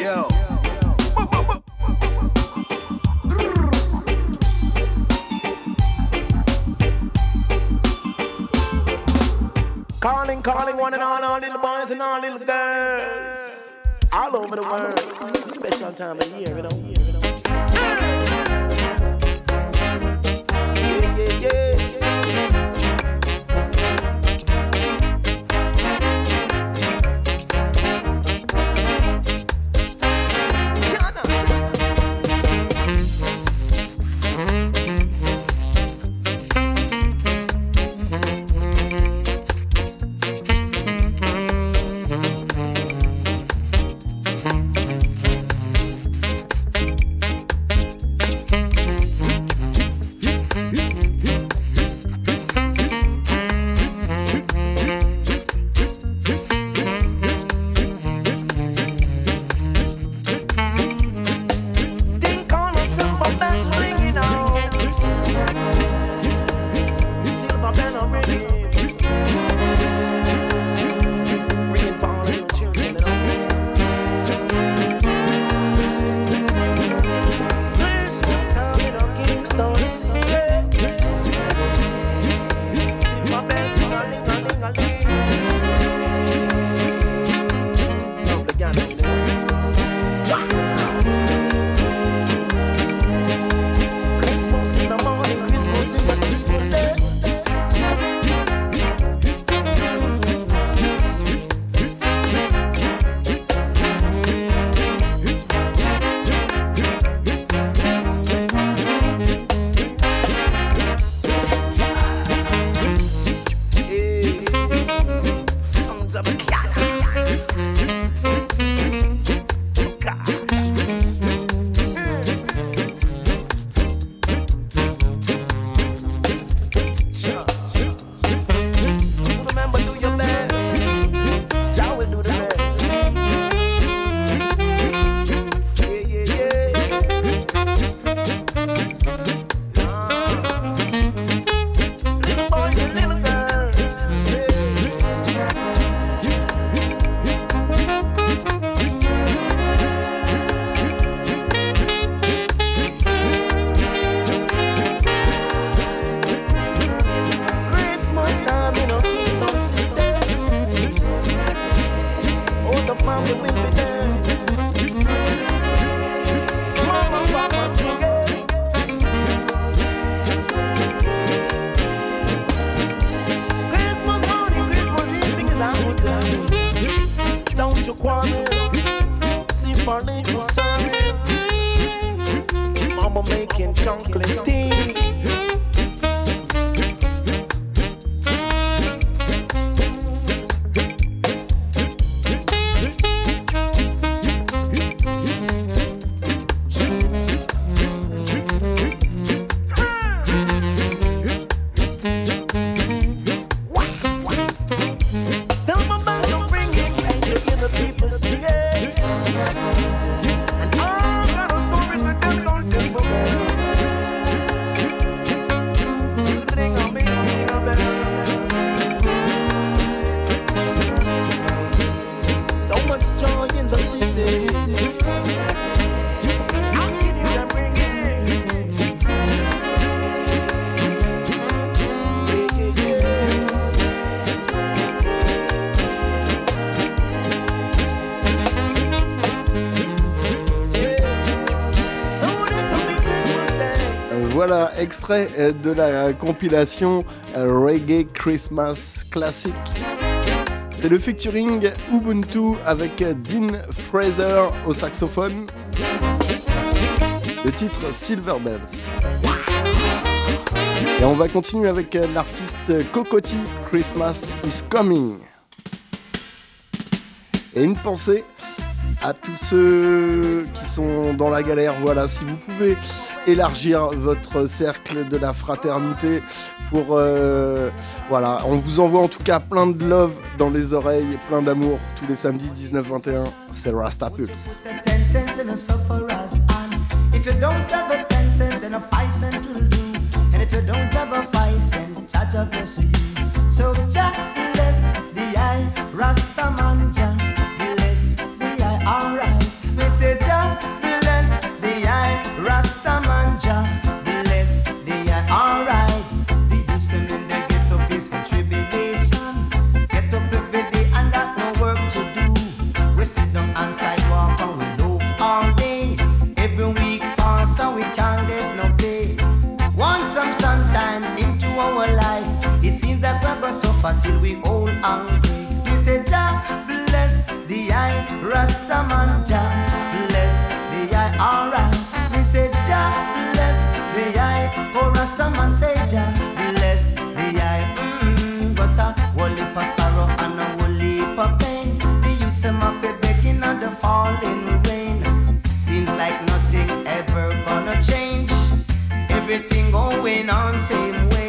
Yo. Calling, calling one and all, all little boys and all little girls. All over the world. Special time of year, you know. Making chocolate euh, de la compilation euh, Reggae Christmas Classic. C'est le featuring Ubuntu avec euh, Dean Fraser au saxophone. Le titre Silver Bells. Et on va continuer avec l'artiste Cocotti, Christmas is Coming. Et une pensée à tous ceux qui sont dans la galère. Voilà, si vous pouvez élargir votre cercle de la fraternité pour... euh, voilà, on vous envoie en tout cas plein de love dans les oreilles, plein d'amour tous les samedis 19-21. C'est Rasta Pulse. So the the. Alright, Rasta Rasta man Jah bless the eye. Alright. We say Jah bless the eye, oh Rasta man say Jah bless the eye. Mm, got a whole heap of sorrow and a whole heap of pain. The youths them have to begging on the falling rain. Seems like nothing ever gonna change. Everything going on same way.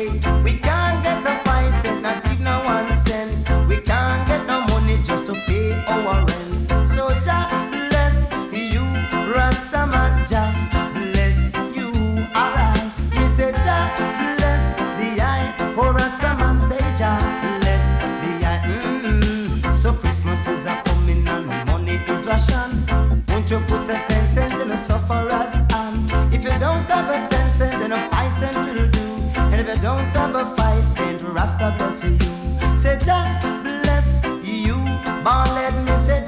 You put a ten cent in a sufferer's hand? If you don't have a ten cent, then a five cent will do. And if you don't have a five cent, Rasta bless you. Say Jah bless you, born let me say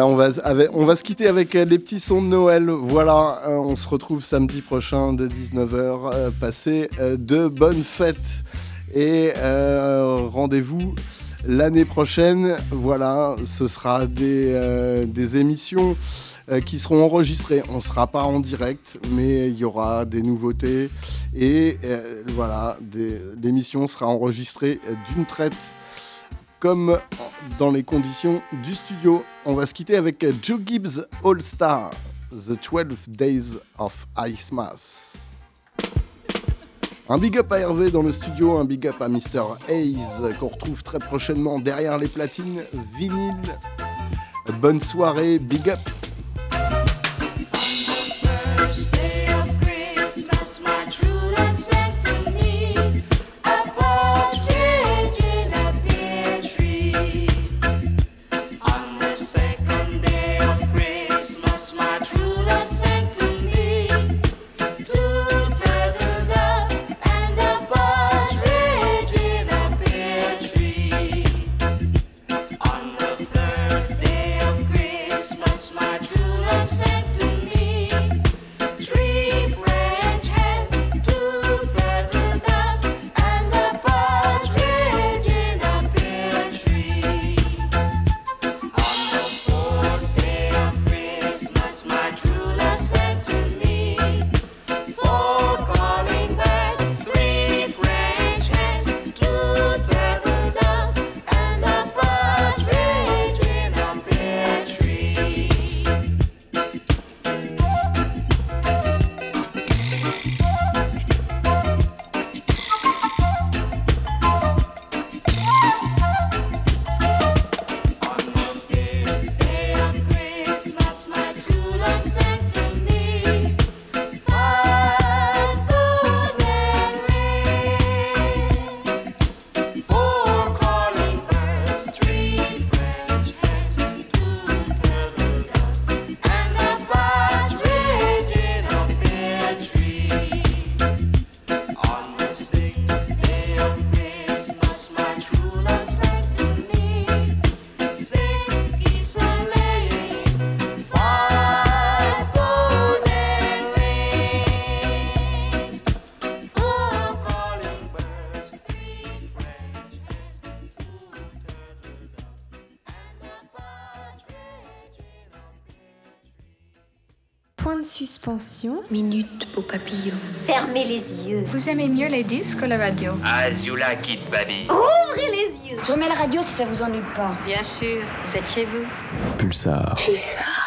On va, se quitter avec euh, les petits sons de Noël. Voilà, euh, on se retrouve samedi prochain de 19h. Euh, passez de bonnes fêtes et rendez-vous l'année prochaine. Voilà, ce sera des, des émissions qui seront enregistrées. On ne sera pas en direct, mais il y aura des nouveautés. Et voilà, l'émission sera enregistrée d'une traite comme dans les conditions du studio. On va se quitter avec Joe Gibbs All Star, The 12 Days of Ice Mass. Un big up à Hervé dans le studio, un big up à Mr. Hayes qu'on retrouve très prochainement derrière les platines vinyle. Bonne soirée, big up. Suspension. Minute au papillon. Fermez les yeux. Vous aimez mieux les disques ou la radio? Azula Kid Baby. Ouvrez les yeux. Je remets la radio si ça vous ennuie pas. Bien sûr, vous êtes chez vous. Pulsar. Pulsar.